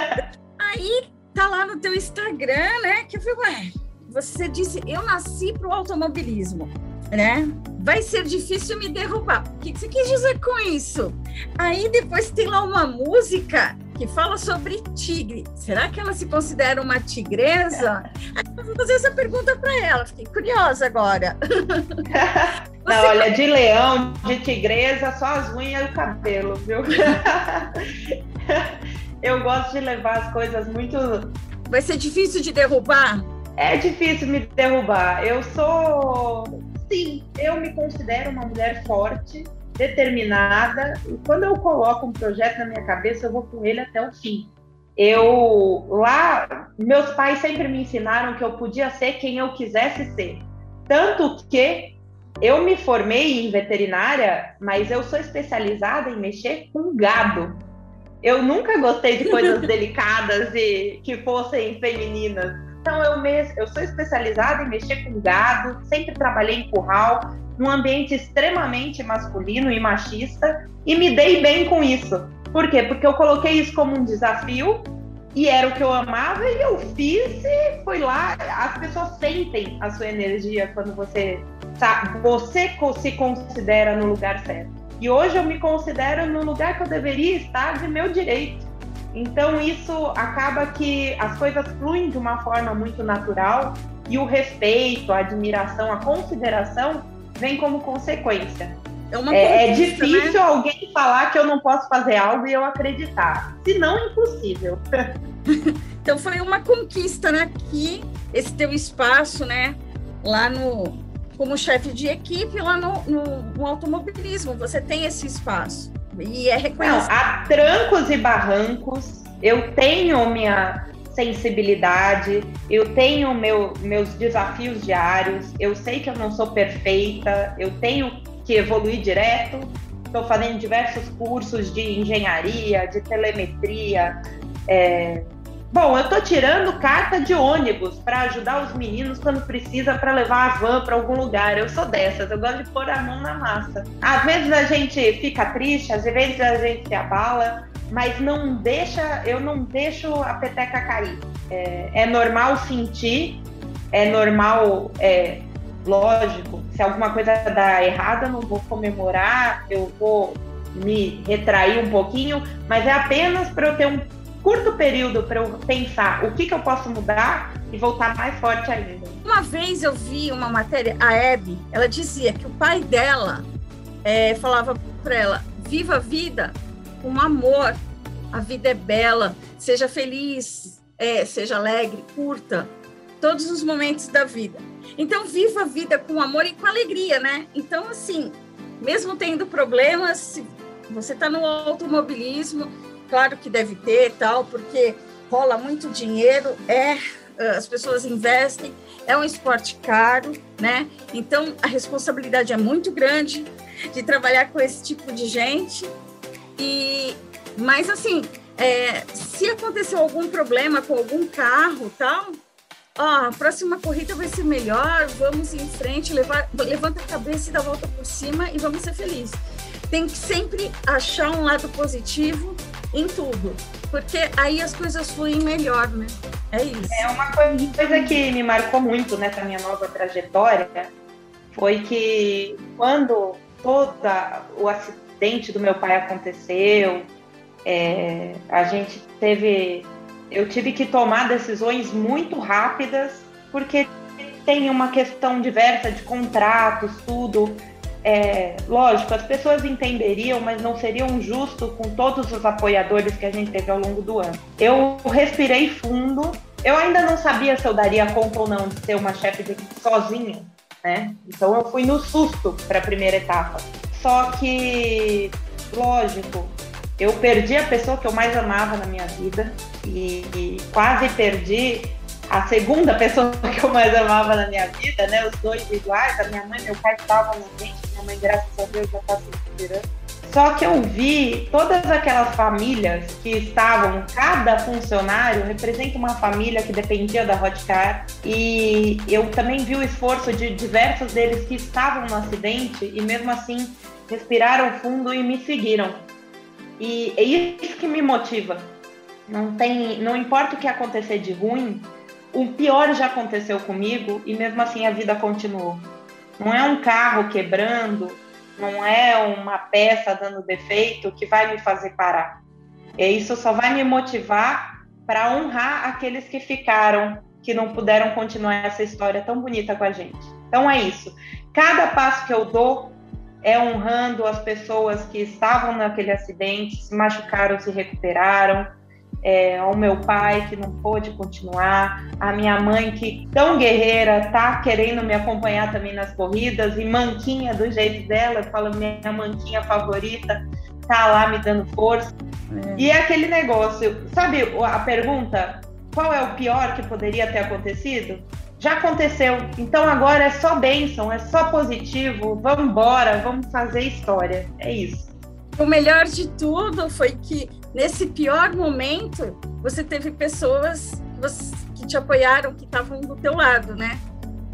[laughs] Aí tá lá no teu Instagram, né? Que eu falei, ué, você disse, eu nasci pro automobilismo, né? Vai ser difícil me derrubar. O que você quis dizer com isso? Aí depois tem lá uma música que fala sobre tigre. Será que ela se considera uma tigresa? [laughs] Eu vou fazer essa pergunta para ela, fiquei curiosa agora. [laughs] Não, Você... olha, de leão, de tigresa, só as unhas e o cabelo, viu? [laughs] Eu gosto de levar as coisas muito. Vai ser difícil de derrubar? É difícil me derrubar. Eu sou. Sim, eu me considero uma mulher forte determinada, e quando eu coloco um projeto na minha cabeça, eu vou com ele até o fim. Eu lá, meus pais sempre me ensinaram que eu podia ser quem eu quisesse ser. Tanto que eu me formei em veterinária, mas eu sou especializada em mexer com gado. Eu nunca gostei de coisas [laughs] delicadas e que fossem femininas. Então eu, me, eu sou especializada em mexer com gado, sempre trabalhei em curral, num ambiente extremamente masculino e machista e me dei bem com isso. Por quê? Porque eu coloquei isso como um desafio e era o que eu amava e eu fiz e fui lá. As pessoas sentem a sua energia quando você sabe, você se considera no lugar certo. E hoje eu me considero no lugar que eu deveria estar de meu direito. Então isso acaba que as coisas fluem de uma forma muito natural e o respeito, a admiração, a consideração vem como consequência. É, é, é difícil né? alguém falar que eu não posso fazer algo e eu acreditar. Se não, impossível. [laughs] então foi uma conquista, né? Que esse teu espaço, né? Lá no como chefe de equipe lá no, no, no, automobilismo, você tem esse espaço e é reconhecido. Não, há trancos e barrancos. Eu tenho minha sensibilidade, eu tenho meu, meus desafios diários, eu sei que eu não sou perfeita, eu tenho que evoluir direto. Estou fazendo diversos cursos de engenharia, de telemetria. É... Bom, eu estou tirando carta de ônibus para ajudar os meninos quando precisa para levar a van para algum lugar. Eu sou dessas, eu gosto de pôr a mão na massa. Às vezes a gente fica triste, às vezes a gente se abala, mas não deixa, eu não deixo a peteca cair. É, é normal sentir, é normal, é, lógico, se alguma coisa dá errada, não vou comemorar, eu vou me retrair um pouquinho, mas é apenas para eu ter um curto período para eu pensar o que, que eu posso mudar e voltar mais forte ainda. Uma vez eu vi uma matéria, a Abby, ela dizia que o pai dela é, falava para ela: viva a vida com amor. A vida é bela, seja feliz, é, seja alegre, curta todos os momentos da vida. Então, viva a vida com amor e com alegria, né? Então, assim, mesmo tendo problemas, se você está no automobilismo, claro que deve ter tal, porque rola muito dinheiro, é as pessoas investem, é um esporte caro, né? Então a responsabilidade é muito grande de trabalhar com esse tipo de gente e mas assim, é, se aconteceu algum problema com algum carro, tal, ó, a próxima corrida vai ser melhor, vamos em frente, levar, levanta a cabeça e dá a volta por cima e vamos ser felizes. Tem que sempre achar um lado positivo em tudo, porque aí as coisas fluem melhor, né? É isso. É uma coisa que me marcou muito nessa minha nova trajetória foi que quando todo o acidente do meu pai aconteceu, é, a gente teve, eu tive que tomar decisões muito rápidas, porque tem uma questão diversa de contratos, tudo. É, lógico, as pessoas entenderiam, mas não seriam justo com todos os apoiadores que a gente teve ao longo do ano. Eu respirei fundo. Eu ainda não sabia se eu daria conta ou não de ser uma chefe de equipe sozinha, né? Então eu fui no susto para a primeira etapa. Só que, lógico, eu perdi a pessoa que eu mais amava na minha vida e, e quase perdi a segunda pessoa [laughs] que eu mais amava na minha vida, né? Os dois iguais, a minha mãe e meu pai estavam mente, minha mãe, graças a Deus, já está se recuperando. Só que eu vi todas aquelas famílias que estavam, cada funcionário representa uma família que dependia da Hotcar e eu também vi o esforço de diversos deles que estavam no acidente e mesmo assim respiraram fundo e me seguiram. E é isso que me motiva. Não tem, não importa o que acontecer de ruim, o pior já aconteceu comigo e mesmo assim a vida continuou. Não é um carro quebrando, não é uma peça dando defeito que vai me fazer parar. E isso só vai me motivar para honrar aqueles que ficaram, que não puderam continuar essa história tão bonita com a gente. Então é isso. Cada passo que eu dou é honrando as pessoas que estavam naquele acidente, se machucaram, se recuperaram, é, ao meu pai que não pôde continuar, a minha mãe que tão guerreira tá querendo me acompanhar também nas corridas e manquinha do jeito dela, eu falo minha manquinha favorita, tá lá me dando força. É. E é aquele negócio, sabe a pergunta, qual é o pior que poderia ter acontecido? Já aconteceu, então agora é só bênção, é só positivo, vamos embora, vamos fazer história, é isso. O melhor de tudo foi que nesse pior momento, você teve pessoas que te apoiaram, que estavam do teu lado, né?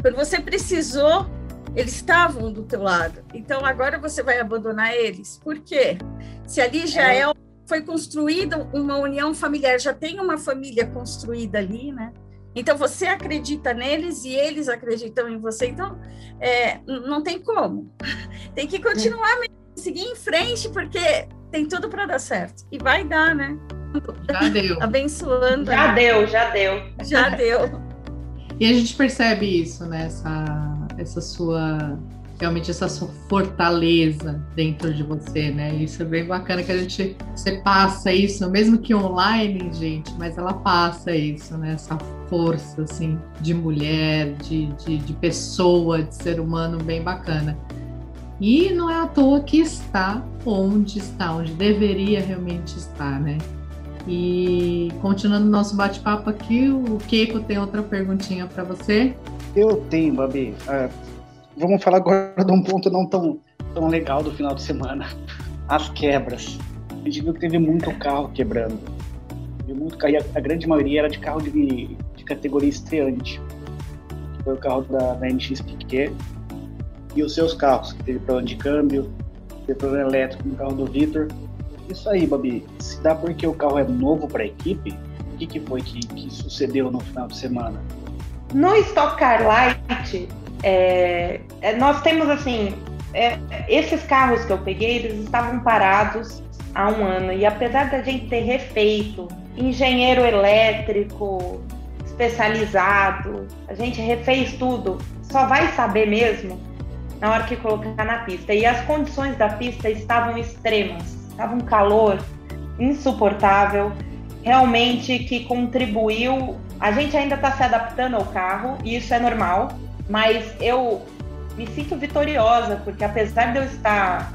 Quando você precisou, Eles estavam do teu lado. Então agora você vai abandonar eles. Por quê? Se ali já é, é foi construída uma união familiar, já tem uma família construída ali, né? Então você acredita neles e eles acreditam em você. Então é, não tem como. [laughs] Tem que continuar seguir em frente porque tem tudo para dar certo e vai dar, né? Já deu. [laughs] Abençoando. Já né? deu, já deu. Já deu. E a gente percebe isso, né? Essa, essa sua realmente essa sua fortaleza dentro de você, né? Isso é bem bacana que a gente você passa isso, mesmo que online, gente, mas ela passa isso, né? Essa força assim de mulher, de, de, de pessoa, de ser humano bem bacana. E não é à toa que está onde está, onde deveria realmente estar, né? E continuando nosso bate-papo aqui, o Keiko tem outra perguntinha para você. Eu tenho, Babi. Uh, vamos falar agora de um ponto não tão, tão legal do final de semana: as quebras. A gente viu que teve muito carro quebrando. muito carro, a, grande maioria era de carro de, de categoria estreante. Foi o carro da, da NX Piquet e os seus carros, que teve problema de câmbio, teve problema elétrico no carro do Vitor. Isso aí, Babi, se dá porque o carro é novo para a equipe, o que, que foi que, que sucedeu no final de semana? No Stock Car Light, é, é, nós temos assim, é, esses carros que eu peguei, eles estavam parados há um ano e apesar da gente ter refeito, engenheiro elétrico especializado, a gente refez tudo, só vai saber mesmo na hora que colocar na pista. E as condições da pista estavam extremas, estava um calor insuportável, realmente que contribuiu. A gente ainda está se adaptando ao carro e isso é normal mas eu me sinto vitoriosa, porque apesar de eu estar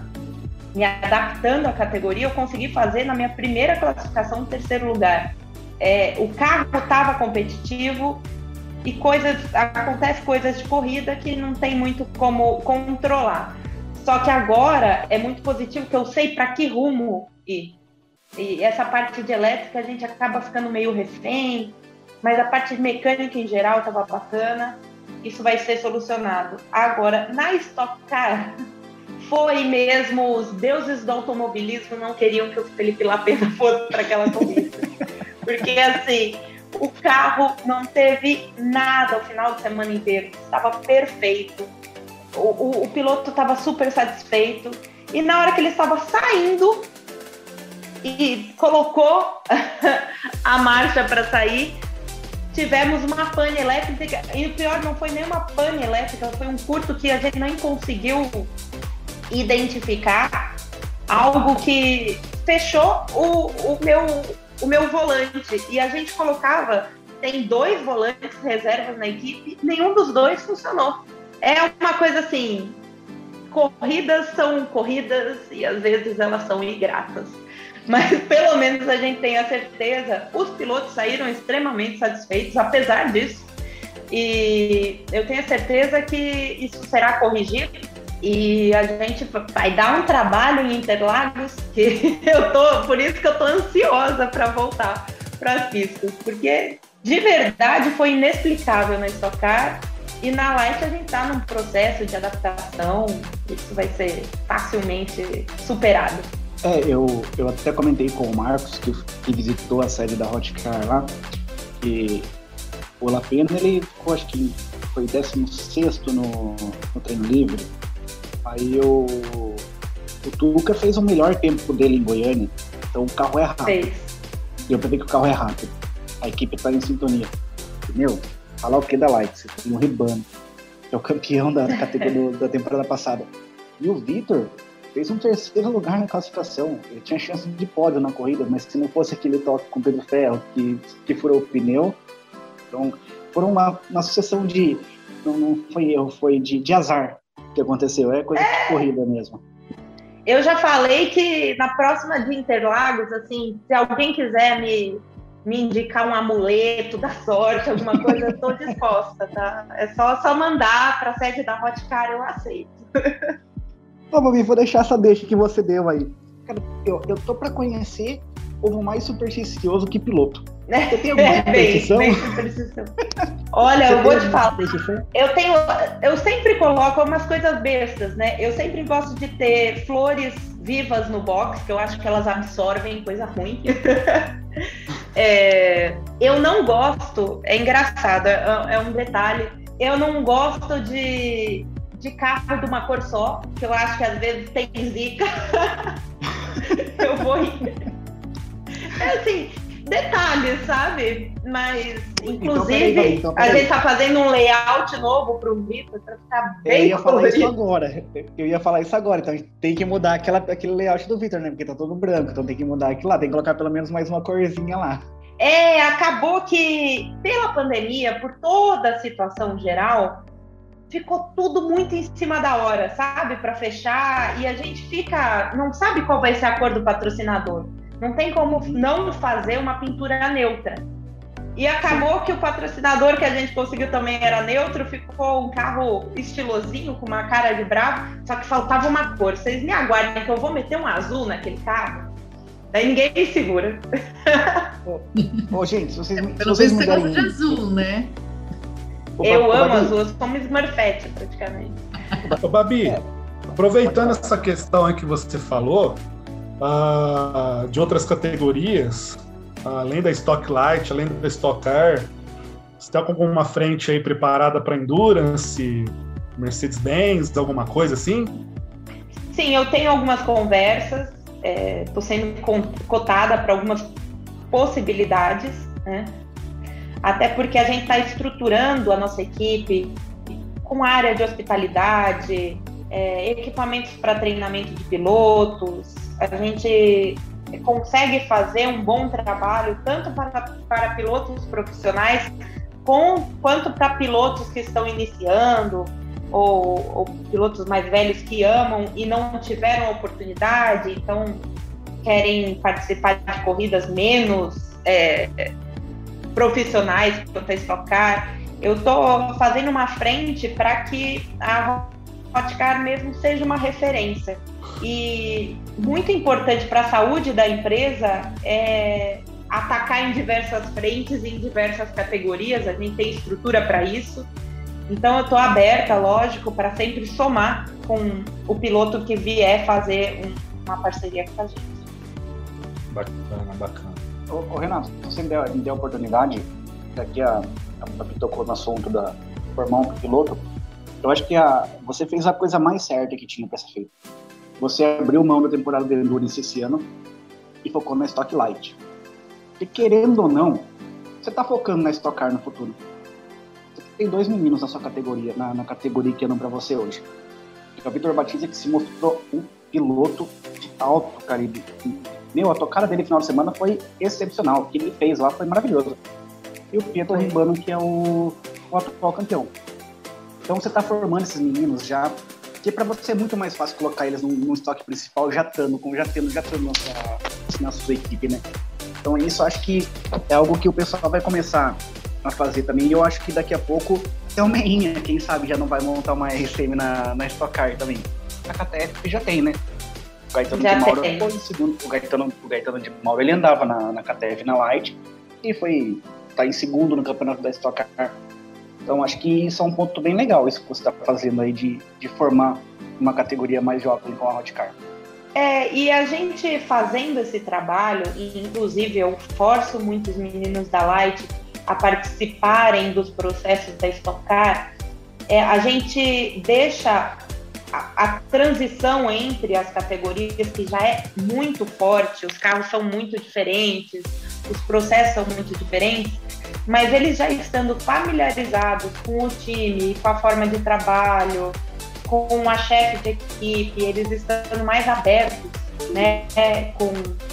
me adaptando à categoria, eu consegui fazer na minha primeira classificação terceiro lugar. É, o carro estava competitivo e coisas acontece coisas de corrida que não tem muito como controlar. Só que agora é muito positivo que eu sei para que rumo ir. E essa parte de elétrica a gente acaba ficando meio refém, mas a parte mecânica em geral estava bacana isso vai ser solucionado. Agora, na Stock Car, [laughs] foi mesmo os deuses do automobilismo não queriam que o Felipe Lapena [laughs] fosse para aquela corrida. Porque, assim, o carro não teve nada o final de semana inteiro, estava perfeito. O, o, o piloto estava super satisfeito. E na hora que ele estava saindo e colocou [laughs] a marcha para sair, tivemos uma pane elétrica, e o pior não foi nem uma pane elétrica, foi um curto que a gente nem conseguiu identificar, algo que fechou o, o, meu, o meu volante. E a gente colocava, tem dois volantes reservas na equipe, nenhum dos dois funcionou. É uma coisa assim, corridas são corridas e às vezes elas são ingratas mas [laughs] pelo menos a gente tem a certeza, os pilotos saíram extremamente satisfeitos, apesar disso. E eu tenho a certeza que isso será corrigido e a gente vai dar um trabalho em Interlagos que [laughs] eu tô, por isso que eu tô ansiosa para voltar para pistas, porque de verdade foi inexplicável na Stock Car e na Light a gente está num processo de adaptação, isso vai ser facilmente superado. É, eu, eu até comentei com o Marcos, que, que visitou a sede da Hotcar lá, que o Lapena, ele ficou, acho que foi 16 no, no treino livre. Aí o, o Tuca fez o melhor tempo dele em Goiânia, então o carro é rápido. Fez. Pra ver que o carro é rápido. A equipe tá em sintonia. Meu, falar o que da Light? Você tem um Ribano, que é o campeão da categoria da temporada passada. E o Vitor, fez um terceiro lugar na classificação. Ele tinha chance de pódio na corrida, mas se não fosse aquele toque com o Pedro Ferro que, que furou o pneu, então foram uma, uma sucessão de. Não, não foi erro, foi de, de azar que aconteceu. É coisa é... de corrida mesmo. Eu já falei que na próxima de Interlagos, assim, se alguém quiser me, me indicar um amuleto da sorte, alguma coisa, eu estou disposta, tá? É só, só mandar para a sede da Hotcar, eu aceito. [laughs] Ô, vou deixar essa deixa que você deu aí. Cara, eu, eu tô pra conhecer povo mais supersticioso que piloto. Você tem alguma superstição? Bem, bem superstição. [laughs] Olha, eu vou te falar. Eu tenho, eu sempre coloco umas coisas bestas, né? Eu sempre gosto de ter flores vivas no box, que eu acho que elas absorvem coisa ruim. [laughs] é, eu não gosto, é engraçado, é, é, um detalhe. Eu não gosto de, de carro de uma cor só, que eu acho que às vezes tem zica. [laughs] eu vou. É assim, detalhes, sabe? Mas, então, inclusive, então, então, a gente está fazendo um layout novo para o Vitor para ficar bem. Eu ia falar isso agora. Eu ia falar isso agora. Então a gente tem que mudar aquela, aquele layout do Vitor, né? Porque tá todo branco, então tem que mudar aquilo lá. Tem que colocar pelo menos mais uma corzinha lá. É, acabou que pela pandemia, por toda a situação geral, ficou tudo muito em cima da hora, sabe? Para fechar e a gente fica, não sabe qual vai ser a cor do patrocinador. Não tem como não fazer uma pintura neutra. E acabou que o patrocinador que a gente conseguiu também era neutro, ficou um carro estilosinho, com uma cara de bravo, só que faltava uma cor. Vocês me aguardem que eu vou meter um azul naquele carro. Daí ninguém me segura. Ô, oh, gente, se vocês, é, Pelo se vocês você gosta de azul, né? eu amo azul, eu sou uma Smurfette, praticamente. Ô, Babi, é. aproveitando essa questão aí que você falou, uh, de outras categorias, além da Stock Light, além da Stock Car, você está com alguma frente aí preparada para Endurance, Mercedes-Benz, alguma coisa assim? Sim, eu tenho algumas conversas, estou é, sendo cotada para algumas possibilidades, né? até porque a gente está estruturando a nossa equipe com área de hospitalidade, é, equipamentos para treinamento de pilotos, a gente consegue fazer um bom trabalho tanto para, para pilotos profissionais com, quanto para pilotos que estão iniciando ou, ou, pilotos mais velhos que amam e não tiveram oportunidade, então querem participar de corridas menos é, profissionais quanto a estocar. Eu estou fazendo uma frente para que a Hotcar mesmo seja uma referência. E muito importante para a saúde da empresa é atacar em diversas frentes, em diversas categorias, a gente tem estrutura para isso. Então eu estou aberta, lógico, para sempre somar com o piloto que vier fazer um, uma parceria com a gente. Bacana, bacana. Ô, ô Renato, você me deu, me deu a oportunidade, daqui a, a, a tocou no assunto da formar um piloto, eu acho que a, você fez a coisa mais certa que tinha para ser feita você abriu mão da temporada de Endurance esse ano e focou na Stock Light. Porque querendo ou não, você está focando na Stock Car no futuro. Você tem dois meninos na sua categoria, na, na categoria que andam para você hoje. É o Vitor Batista que se mostrou um piloto de alto calibre. Meu, a tocada dele no final de semana foi excepcional. O que ele fez lá foi maravilhoso. E o Pietro Ribano, que é o, o atual campeão. Então você está formando esses meninos já porque para você é muito mais fácil colocar eles num, estoque principal já estando, com já tendo, já tendo na sua, na sua equipe, né? Então isso acho que é algo que o pessoal vai começar a fazer também. E eu acho que daqui a pouco é o Meinha, quem sabe já não vai montar uma RCM na, na Stock Car também. A KTF já tem, né? O Gaetano já de Mauro tem. foi segundo. O Gaetano, o Gaetano de Mauro ele andava na, na KTF na Light e foi tá em segundo no campeonato da Stock Car então, acho que isso é um ponto bem legal, isso que você está fazendo aí, de, de formar uma categoria mais jovem com a Hotcar. É, e a gente fazendo esse trabalho, e inclusive eu forço muitos meninos da Light a participarem dos processos da Stock Car, é, a gente deixa a, a, transição entre as categorias, que já é muito forte, os carros são muito diferentes, os processos são muito diferentes, mas eles já estando familiarizados com o time, com a forma de trabalho, com a chefe de equipe, eles estando mais abertos, né, com,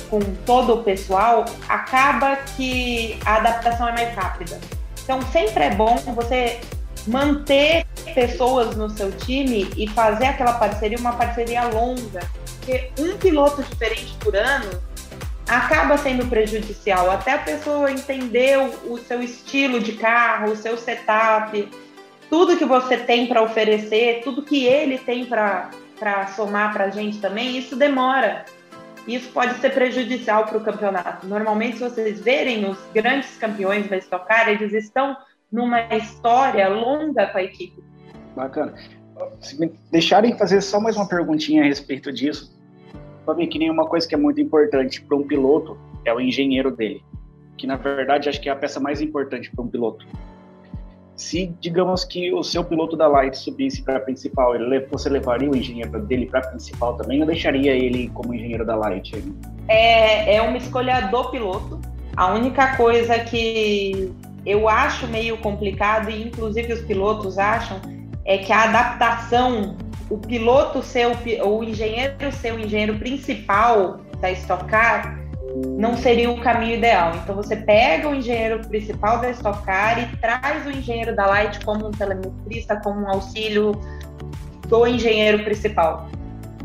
com todo o pessoal, acaba que a adaptação é mais rápida. Então, sempre é bom você manter pessoas no seu time e fazer aquela parceria uma parceria longa, porque um piloto diferente por ano acaba sendo prejudicial. Até a pessoa entender o, seu estilo de carro, o seu setup, tudo que você tem para oferecer, tudo que ele tem para somar para a gente também, isso demora. Isso pode ser prejudicial para o campeonato. Normalmente, se vocês verem os grandes campeões da Stock Car, eles estão numa história longa com a equipe. Bacana. Se me deixarem fazer só mais uma perguntinha a respeito disso, nem uma coisa que é muito importante para um piloto é o engenheiro dele, que na verdade acho que é a peça mais importante para um piloto. Se digamos que o seu piloto da Light subisse para a principal, ele, você levaria o engenheiro dele para a principal também ou deixaria ele como engenheiro da Light? É, é uma escolha do piloto. A única coisa que eu acho meio complicado, e inclusive os pilotos acham, é que a adaptação, o piloto ser o, o engenheiro ser o engenheiro principal da Stock Car, não seria o caminho ideal. Então você pega o engenheiro principal da Stock Car e traz o engenheiro da Light como um telemetrista, como um auxílio do engenheiro principal.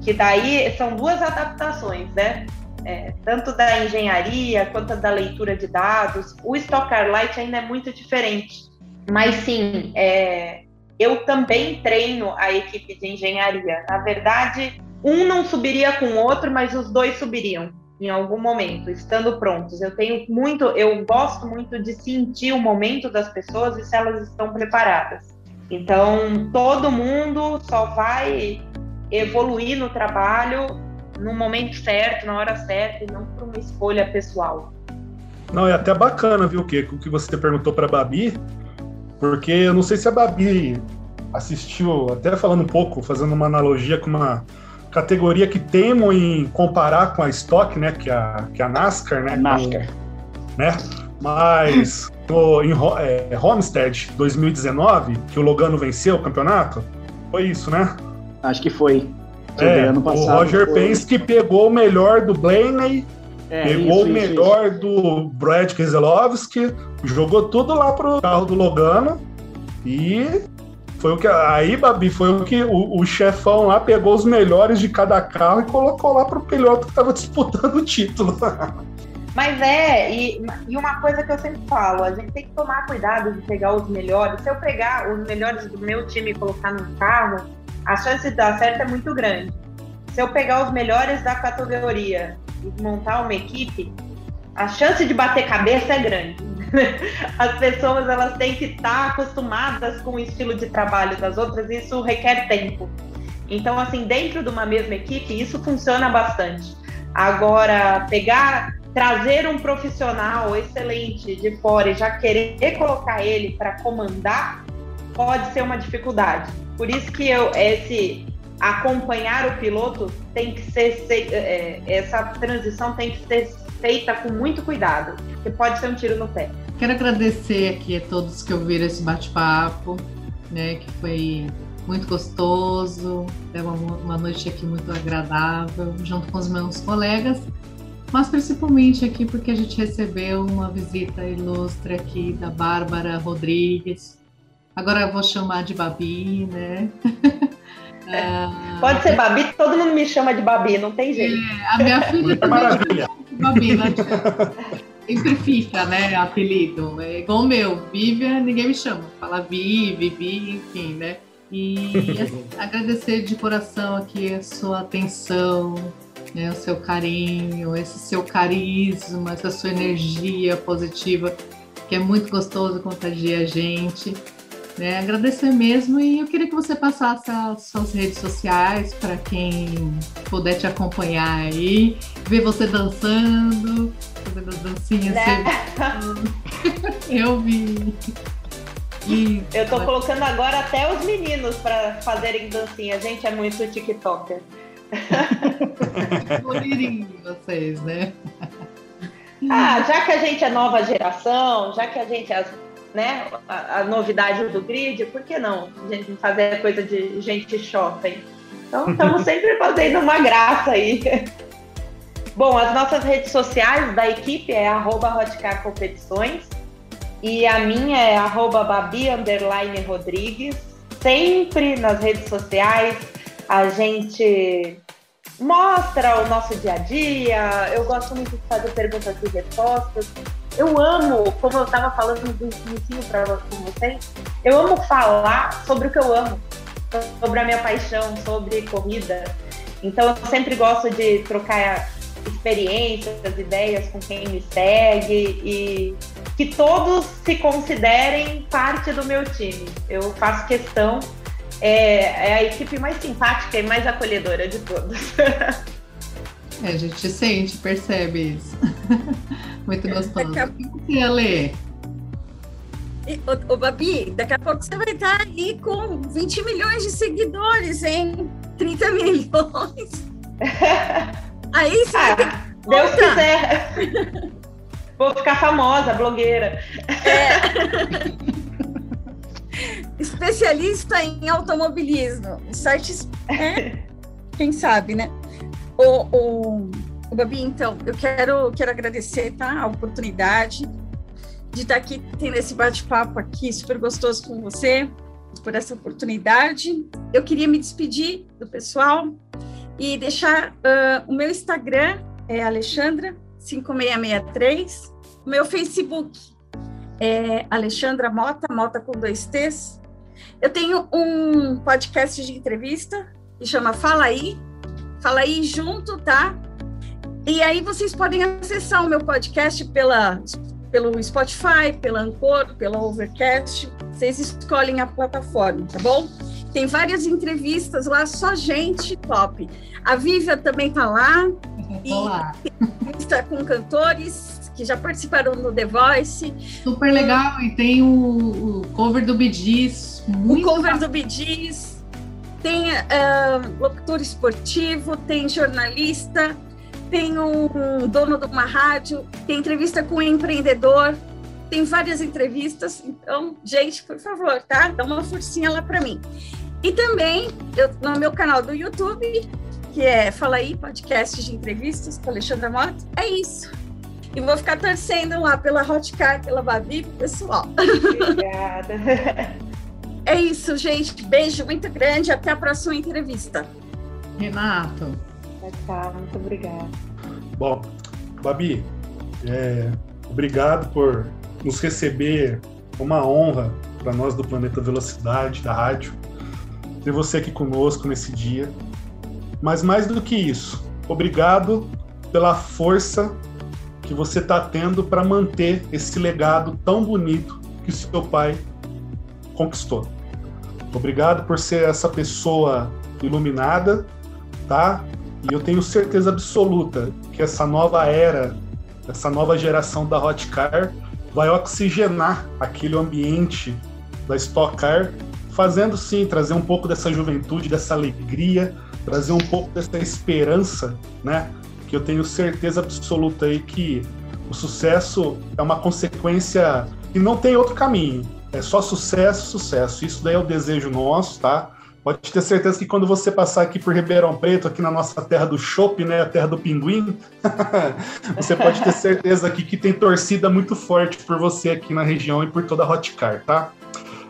Que daí são duas adaptações, né? É, tanto da engenharia quanto da leitura de dados. O Stock Car Light ainda é muito diferente. Mas sim, é, eu também treino a equipe de engenharia. Na verdade, um não subiria com o outro, mas os dois subiriam em algum momento, estando prontos. Eu tenho muito, eu gosto muito de sentir o momento das pessoas e se elas estão preparadas. Então, todo mundo só vai evoluir no trabalho no momento certo, na hora certa, e não por uma escolha pessoal. Não, é até bacana, viu, que o que você perguntou para a Babi, porque eu não sei se a Babi assistiu, até falando um pouco, fazendo uma analogia com uma categoria que temo em comparar com a Stock, né, que é a, que é a NASCAR, né? NASCAR. Com, né? Mas no, em é, Homestead 2019, que o Logano venceu o campeonato, foi isso, né? Acho que foi. É, ano passado, o Roger foi... Penske pegou o melhor do Blaney, é, pegou isso, o melhor isso. do Brad Keselowski, jogou tudo lá pro carro do Logano e foi o que. Aí, Babi, foi o que o, o, chefão lá pegou os melhores de cada carro e colocou lá pro piloto que estava [laughs] disputando o título. Mas é, e, e, uma coisa que eu sempre falo, a gente tem que tomar cuidado de pegar os melhores. Se eu pegar os melhores do meu time e colocar no carro, a chance de dar certo é muito grande. Se eu pegar os melhores da categoria montar uma equipe, a chance de bater cabeça é grande. [laughs] As pessoas elas têm que estar acostumadas com o estilo de trabalho das outras, e isso requer tempo. Então, assim, dentro de uma mesma equipe, isso funciona bastante. Agora, pegar, trazer um profissional excelente de fora e já querer colocar ele para comandar, pode ser uma dificuldade. Por isso que eu, esse acompanhar o piloto tem que ser, é, essa transição tem que ser feita com muito cuidado, porque pode ser um tiro no pé. Quero agradecer aqui a todos que ouviram esse bate-papo, né, que foi muito gostoso, é uma, uma noite aqui muito agradável, junto com os meus colegas, mas principalmente aqui porque a gente recebeu uma visita ilustre aqui da Bárbara Rodrigues. Agora eu vou chamar de Babi, né? [laughs] É, pode ser Babi, todo mundo me chama de Babi, não tem jeito. É, a minha [laughs] filha também chama de Babi, né? Sempre fica, né? Apelido. É igual o meu, Vivian, ninguém me chama. Fala Vi, Vivi, enfim, né? E [laughs] agradecer de coração aqui a sua atenção, né, o seu carinho, esse seu carisma, essa sua energia positiva, que é muito gostoso contagiar a gente. Né? Agradecer mesmo e eu queria que você passasse as suas redes sociais para quem puder te acompanhar aí, ver você dançando, fazendo as dancinhas. Né? [laughs] eu vi. E... Eu tô colocando agora até os meninos para fazerem dancinha. A gente é muito TikToker. Bonitrinho vocês, né? Ah, já que a gente é nova geração, já que a gente é né, a, a, novidade do grid, por que não a gente fazer coisa de gente shopping? Então, estamos [laughs] sempre fazendo uma graça aí. [laughs] Bom, as nossas redes sociais da equipe é arroba Competições e a minha é arroba Babi Rodrigues. Sempre nas redes sociais a gente mostra o nosso dia a dia. Eu gosto muito de fazer perguntas e respostas. Eu amo, como eu estava falando do ensino para vocês, eu amo falar sobre o que eu amo, sobre a minha paixão, sobre corrida. Então, eu sempre gosto de trocar experiências, ideias com quem me segue e que todos se considerem parte do meu time. Eu faço questão, é, é a equipe mais simpática e mais acolhedora de todos. [laughs] É, a gente sente, percebe isso. [laughs] Muito gostoso. E a... você, Ô, ô, Babi, daqui a pouco você vai estar aí com 20 milhões de seguidores, hein? 30 milhões. [laughs] Aí você ah, Deus quiser. Vou ficar famosa, blogueira. É. Especialista em automobilismo. Sites, é, quem sabe, né? O, o, Babi, então, eu quero, quero agradecer tá, a oportunidade de estar aqui tendo esse bate-papo aqui super gostoso com você, por essa oportunidade. Eu queria me despedir do pessoal e deixar uh, o meu Instagram, é Alexandra 5663. O meu Facebook é Alexandra Mota, Mota com dois T's. Eu tenho um podcast de entrevista que chama Fala Aí. Fala Aí junto, tá? E aí vocês podem acessar o meu podcast pela, pelo Spotify, pela Anchor, pela Overcast. Vocês escolhem a plataforma, tá bom? Tem várias entrevistas lá, só gente top. A Vivian também tá lá. Olá. Está com cantores que já participaram do The Voice. Super legal. E tem o, o cover do Bidis. O cover do Bidis. Tem uh, locutor esportivo, tem jornalista, tem um dono de uma rádio, tem entrevista com um empreendedor, tem várias entrevistas. Então, gente, por favor, tá? Dá uma forcinha lá para mim. E também eu, no meu canal do YouTube, que é Fala aí, podcast de entrevistas com Alexandra Mota. É isso. E vou ficar torcendo lá pela Hotcar, pela Babi, pessoal. Obrigada. [laughs] É isso, gente. Beijo muito grande. Até a próxima entrevista. Renato. Tchau, muito obrigada. Bom, Babi, é, obrigado por nos receber. Uma honra para nós do Planeta Velocidade, da rádio, ter você aqui conosco nesse dia. Mas mais do que isso, obrigado pela força que você está tendo para manter esse legado tão bonito que seu pai conquistou. Obrigado por ser essa pessoa iluminada, tá? E eu tenho certeza absoluta que essa nova era, essa nova geração da Hotcar vai oxigenar aquele ambiente da Stock Car, fazendo sim trazer um pouco dessa juventude, dessa alegria, trazer um pouco dessa esperança, né? Que eu tenho certeza absoluta aí que o sucesso é uma consequência e não tem outro caminho. É só sucesso, sucesso. Isso daí é o desejo nosso, tá? Pode ter certeza que quando você passar aqui por Ribeirão Preto, aqui na nossa terra do chopp, né, a terra do pinguim, [laughs] você pode ter certeza aqui que tem torcida muito forte por você aqui na região e por toda a Hotcar, tá?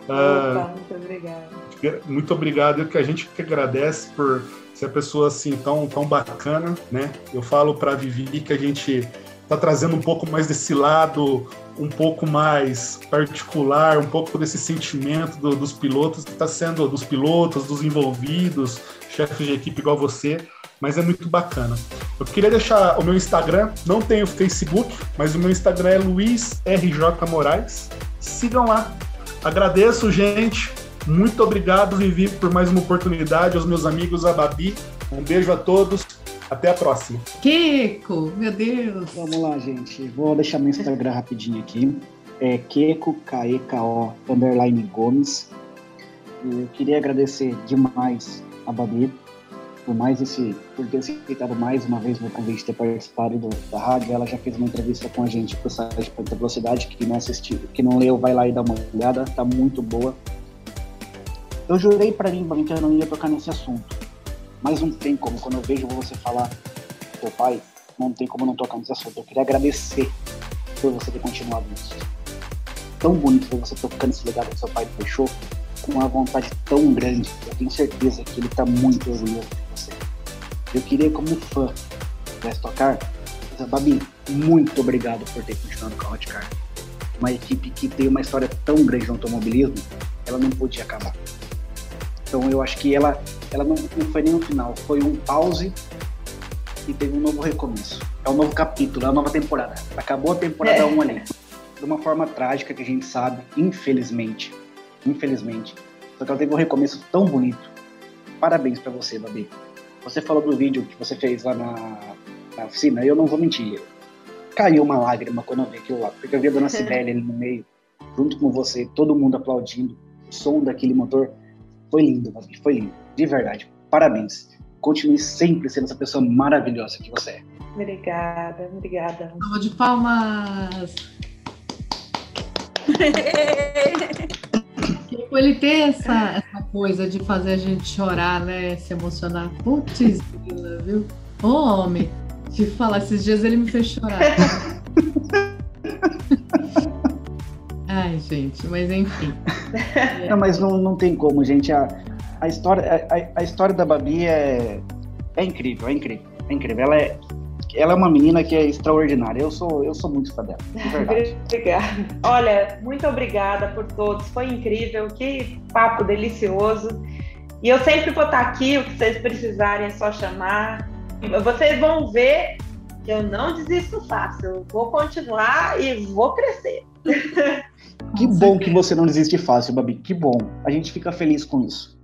Opa, uh, muito obrigado. Muito obrigado, que a gente que agradece por ser pessoa assim tão, tão bacana, né? Eu falo para Vivi que a gente tá trazendo um pouco mais desse lado um pouco mais particular, um pouco desse sentimento do, dos pilotos que está sendo dos pilotos, dos envolvidos, chefes de equipe igual você, mas é muito bacana. Eu queria deixar o meu Instagram, não tenho Facebook, mas o meu Instagram é Luiz RJ Moraes. Sigam lá. Agradeço, gente. Muito obrigado, Vivi, por mais uma oportunidade, aos meus amigos, a Babi. Um beijo a todos até a próxima. Keko, meu Deus. Vamos lá, gente. Vou deixar meu Instagram rapidinho aqui. É Keko, K-E-K-O, underline Gomes. Eu queria agradecer demais a Babi por mais esse, por ter aceitado mais uma vez meu convite de ter participado do, da rádio. Ela já fez uma entrevista com a gente pro site Ponta Velocidade, que não assistiu, que não leu, vai lá e dá uma olhada, tá muito boa. Eu jurei para mim que eu não ia tocar nesse assunto mas não tem como, quando eu vejo você falar, seu pai, não tem como não tocar nesse assunto. Eu queria agradecer por você ter continuado nisso. Tão bonito ver você tocando esse legado que seu pai deixou, com uma vontade tão grande. Eu tenho certeza que ele está muito orgulhoso de você. Eu queria, como fã da Tocar, Babi, muito obrigado por ter continuado com a Hotcar. Uma equipe que tem uma história tão grande no automobilismo, ela não podia acabar. Então eu acho que ela, ela não, não foi nem um final, foi um pause e teve um novo recomeço. É um novo capítulo, é uma nova temporada. Acabou a temporada 1 é. um ali. de uma forma trágica que a gente sabe, infelizmente. Infelizmente. Só que ela teve um recomeço tão bonito. Parabéns para você, Babi. Você falou do vídeo que você fez lá na, na oficina, eu não vou mentir. Caiu uma lágrima quando eu vi aquilo lá, porque eu vi a dona [laughs] Sibeli ali no meio, junto com você, todo mundo aplaudindo, o som daquele motor. Foi lindo, Babi, foi lindo, de verdade. Parabéns. Continue sempre sendo essa pessoa maravilhosa que você é. Obrigada, obrigada. Salva de palmas! [laughs] Ele tem essa, essa coisa de fazer a gente chorar, né? Se emocionar. Putz, viu? Ô, homem, te falar, esses dias ele me fez chorar. [laughs] Ai, gente, mas enfim. [laughs] Não, mas não, não tem como, gente. A, a, história, a, a história da Babi é, é incrível, é incrível, é incrível. Ela é, ela é uma menina que é extraordinária. Eu sou, eu sou muito fã dela, de [laughs] verdade. obrigada. Olha, muito obrigada por todos. Foi incrível. Que papo delicioso. E eu sempre vou estar aqui. O que vocês precisarem é só chamar. Vocês vão ver que eu não desisto fácil. Eu vou continuar e vou crescer. [laughs] Que bom que você não desiste fácil, Babi. Que bom. A gente fica feliz com isso.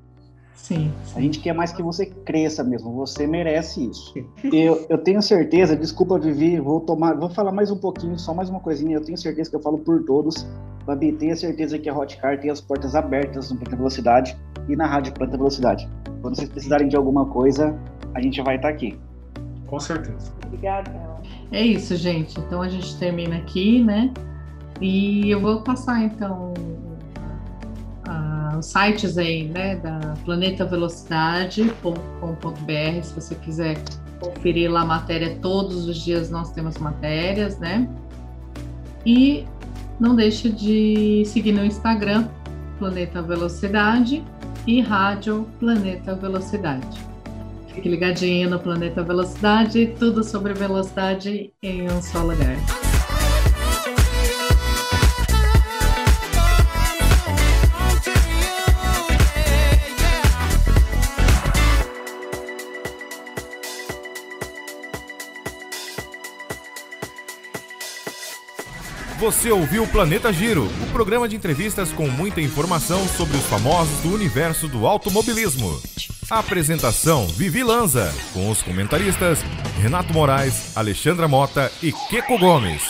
Sim, A gente quer mais que você cresça mesmo. Você merece isso. [laughs] Eu, eu tenho certeza, desculpa, Vivi, vou tomar, vou falar mais um pouquinho, só mais uma coisinha. Eu tenho certeza que eu falo por todos. Babi, tenha certeza que a Hotcar tem as portas abertas no Planta Velocidade e na Rádio Planta Velocidade. Quando vocês precisarem de alguma coisa, a gente vai estar aqui. Com certeza. Obrigada. É isso, gente. Então a gente termina aqui, né? E eu vou passar então a- os sites aí, né, da planetavelocidade.com.br, se você quiser conferir lá a matéria, todos os dias nós temos matérias, né? E não deixe de seguir no Instagram, Planeta Velocidade e Rádio Planeta Velocidade. Fique ligadinho no Planeta Velocidade, tudo sobre velocidade em um só lugar. Você ouviu Planeta Giro, o programa de entrevistas com muita informação sobre os famosos do universo do automobilismo. Apresentação Vivi Lanza, com os comentaristas Renato Moraes, Alexandra Mota e Keco Gomes.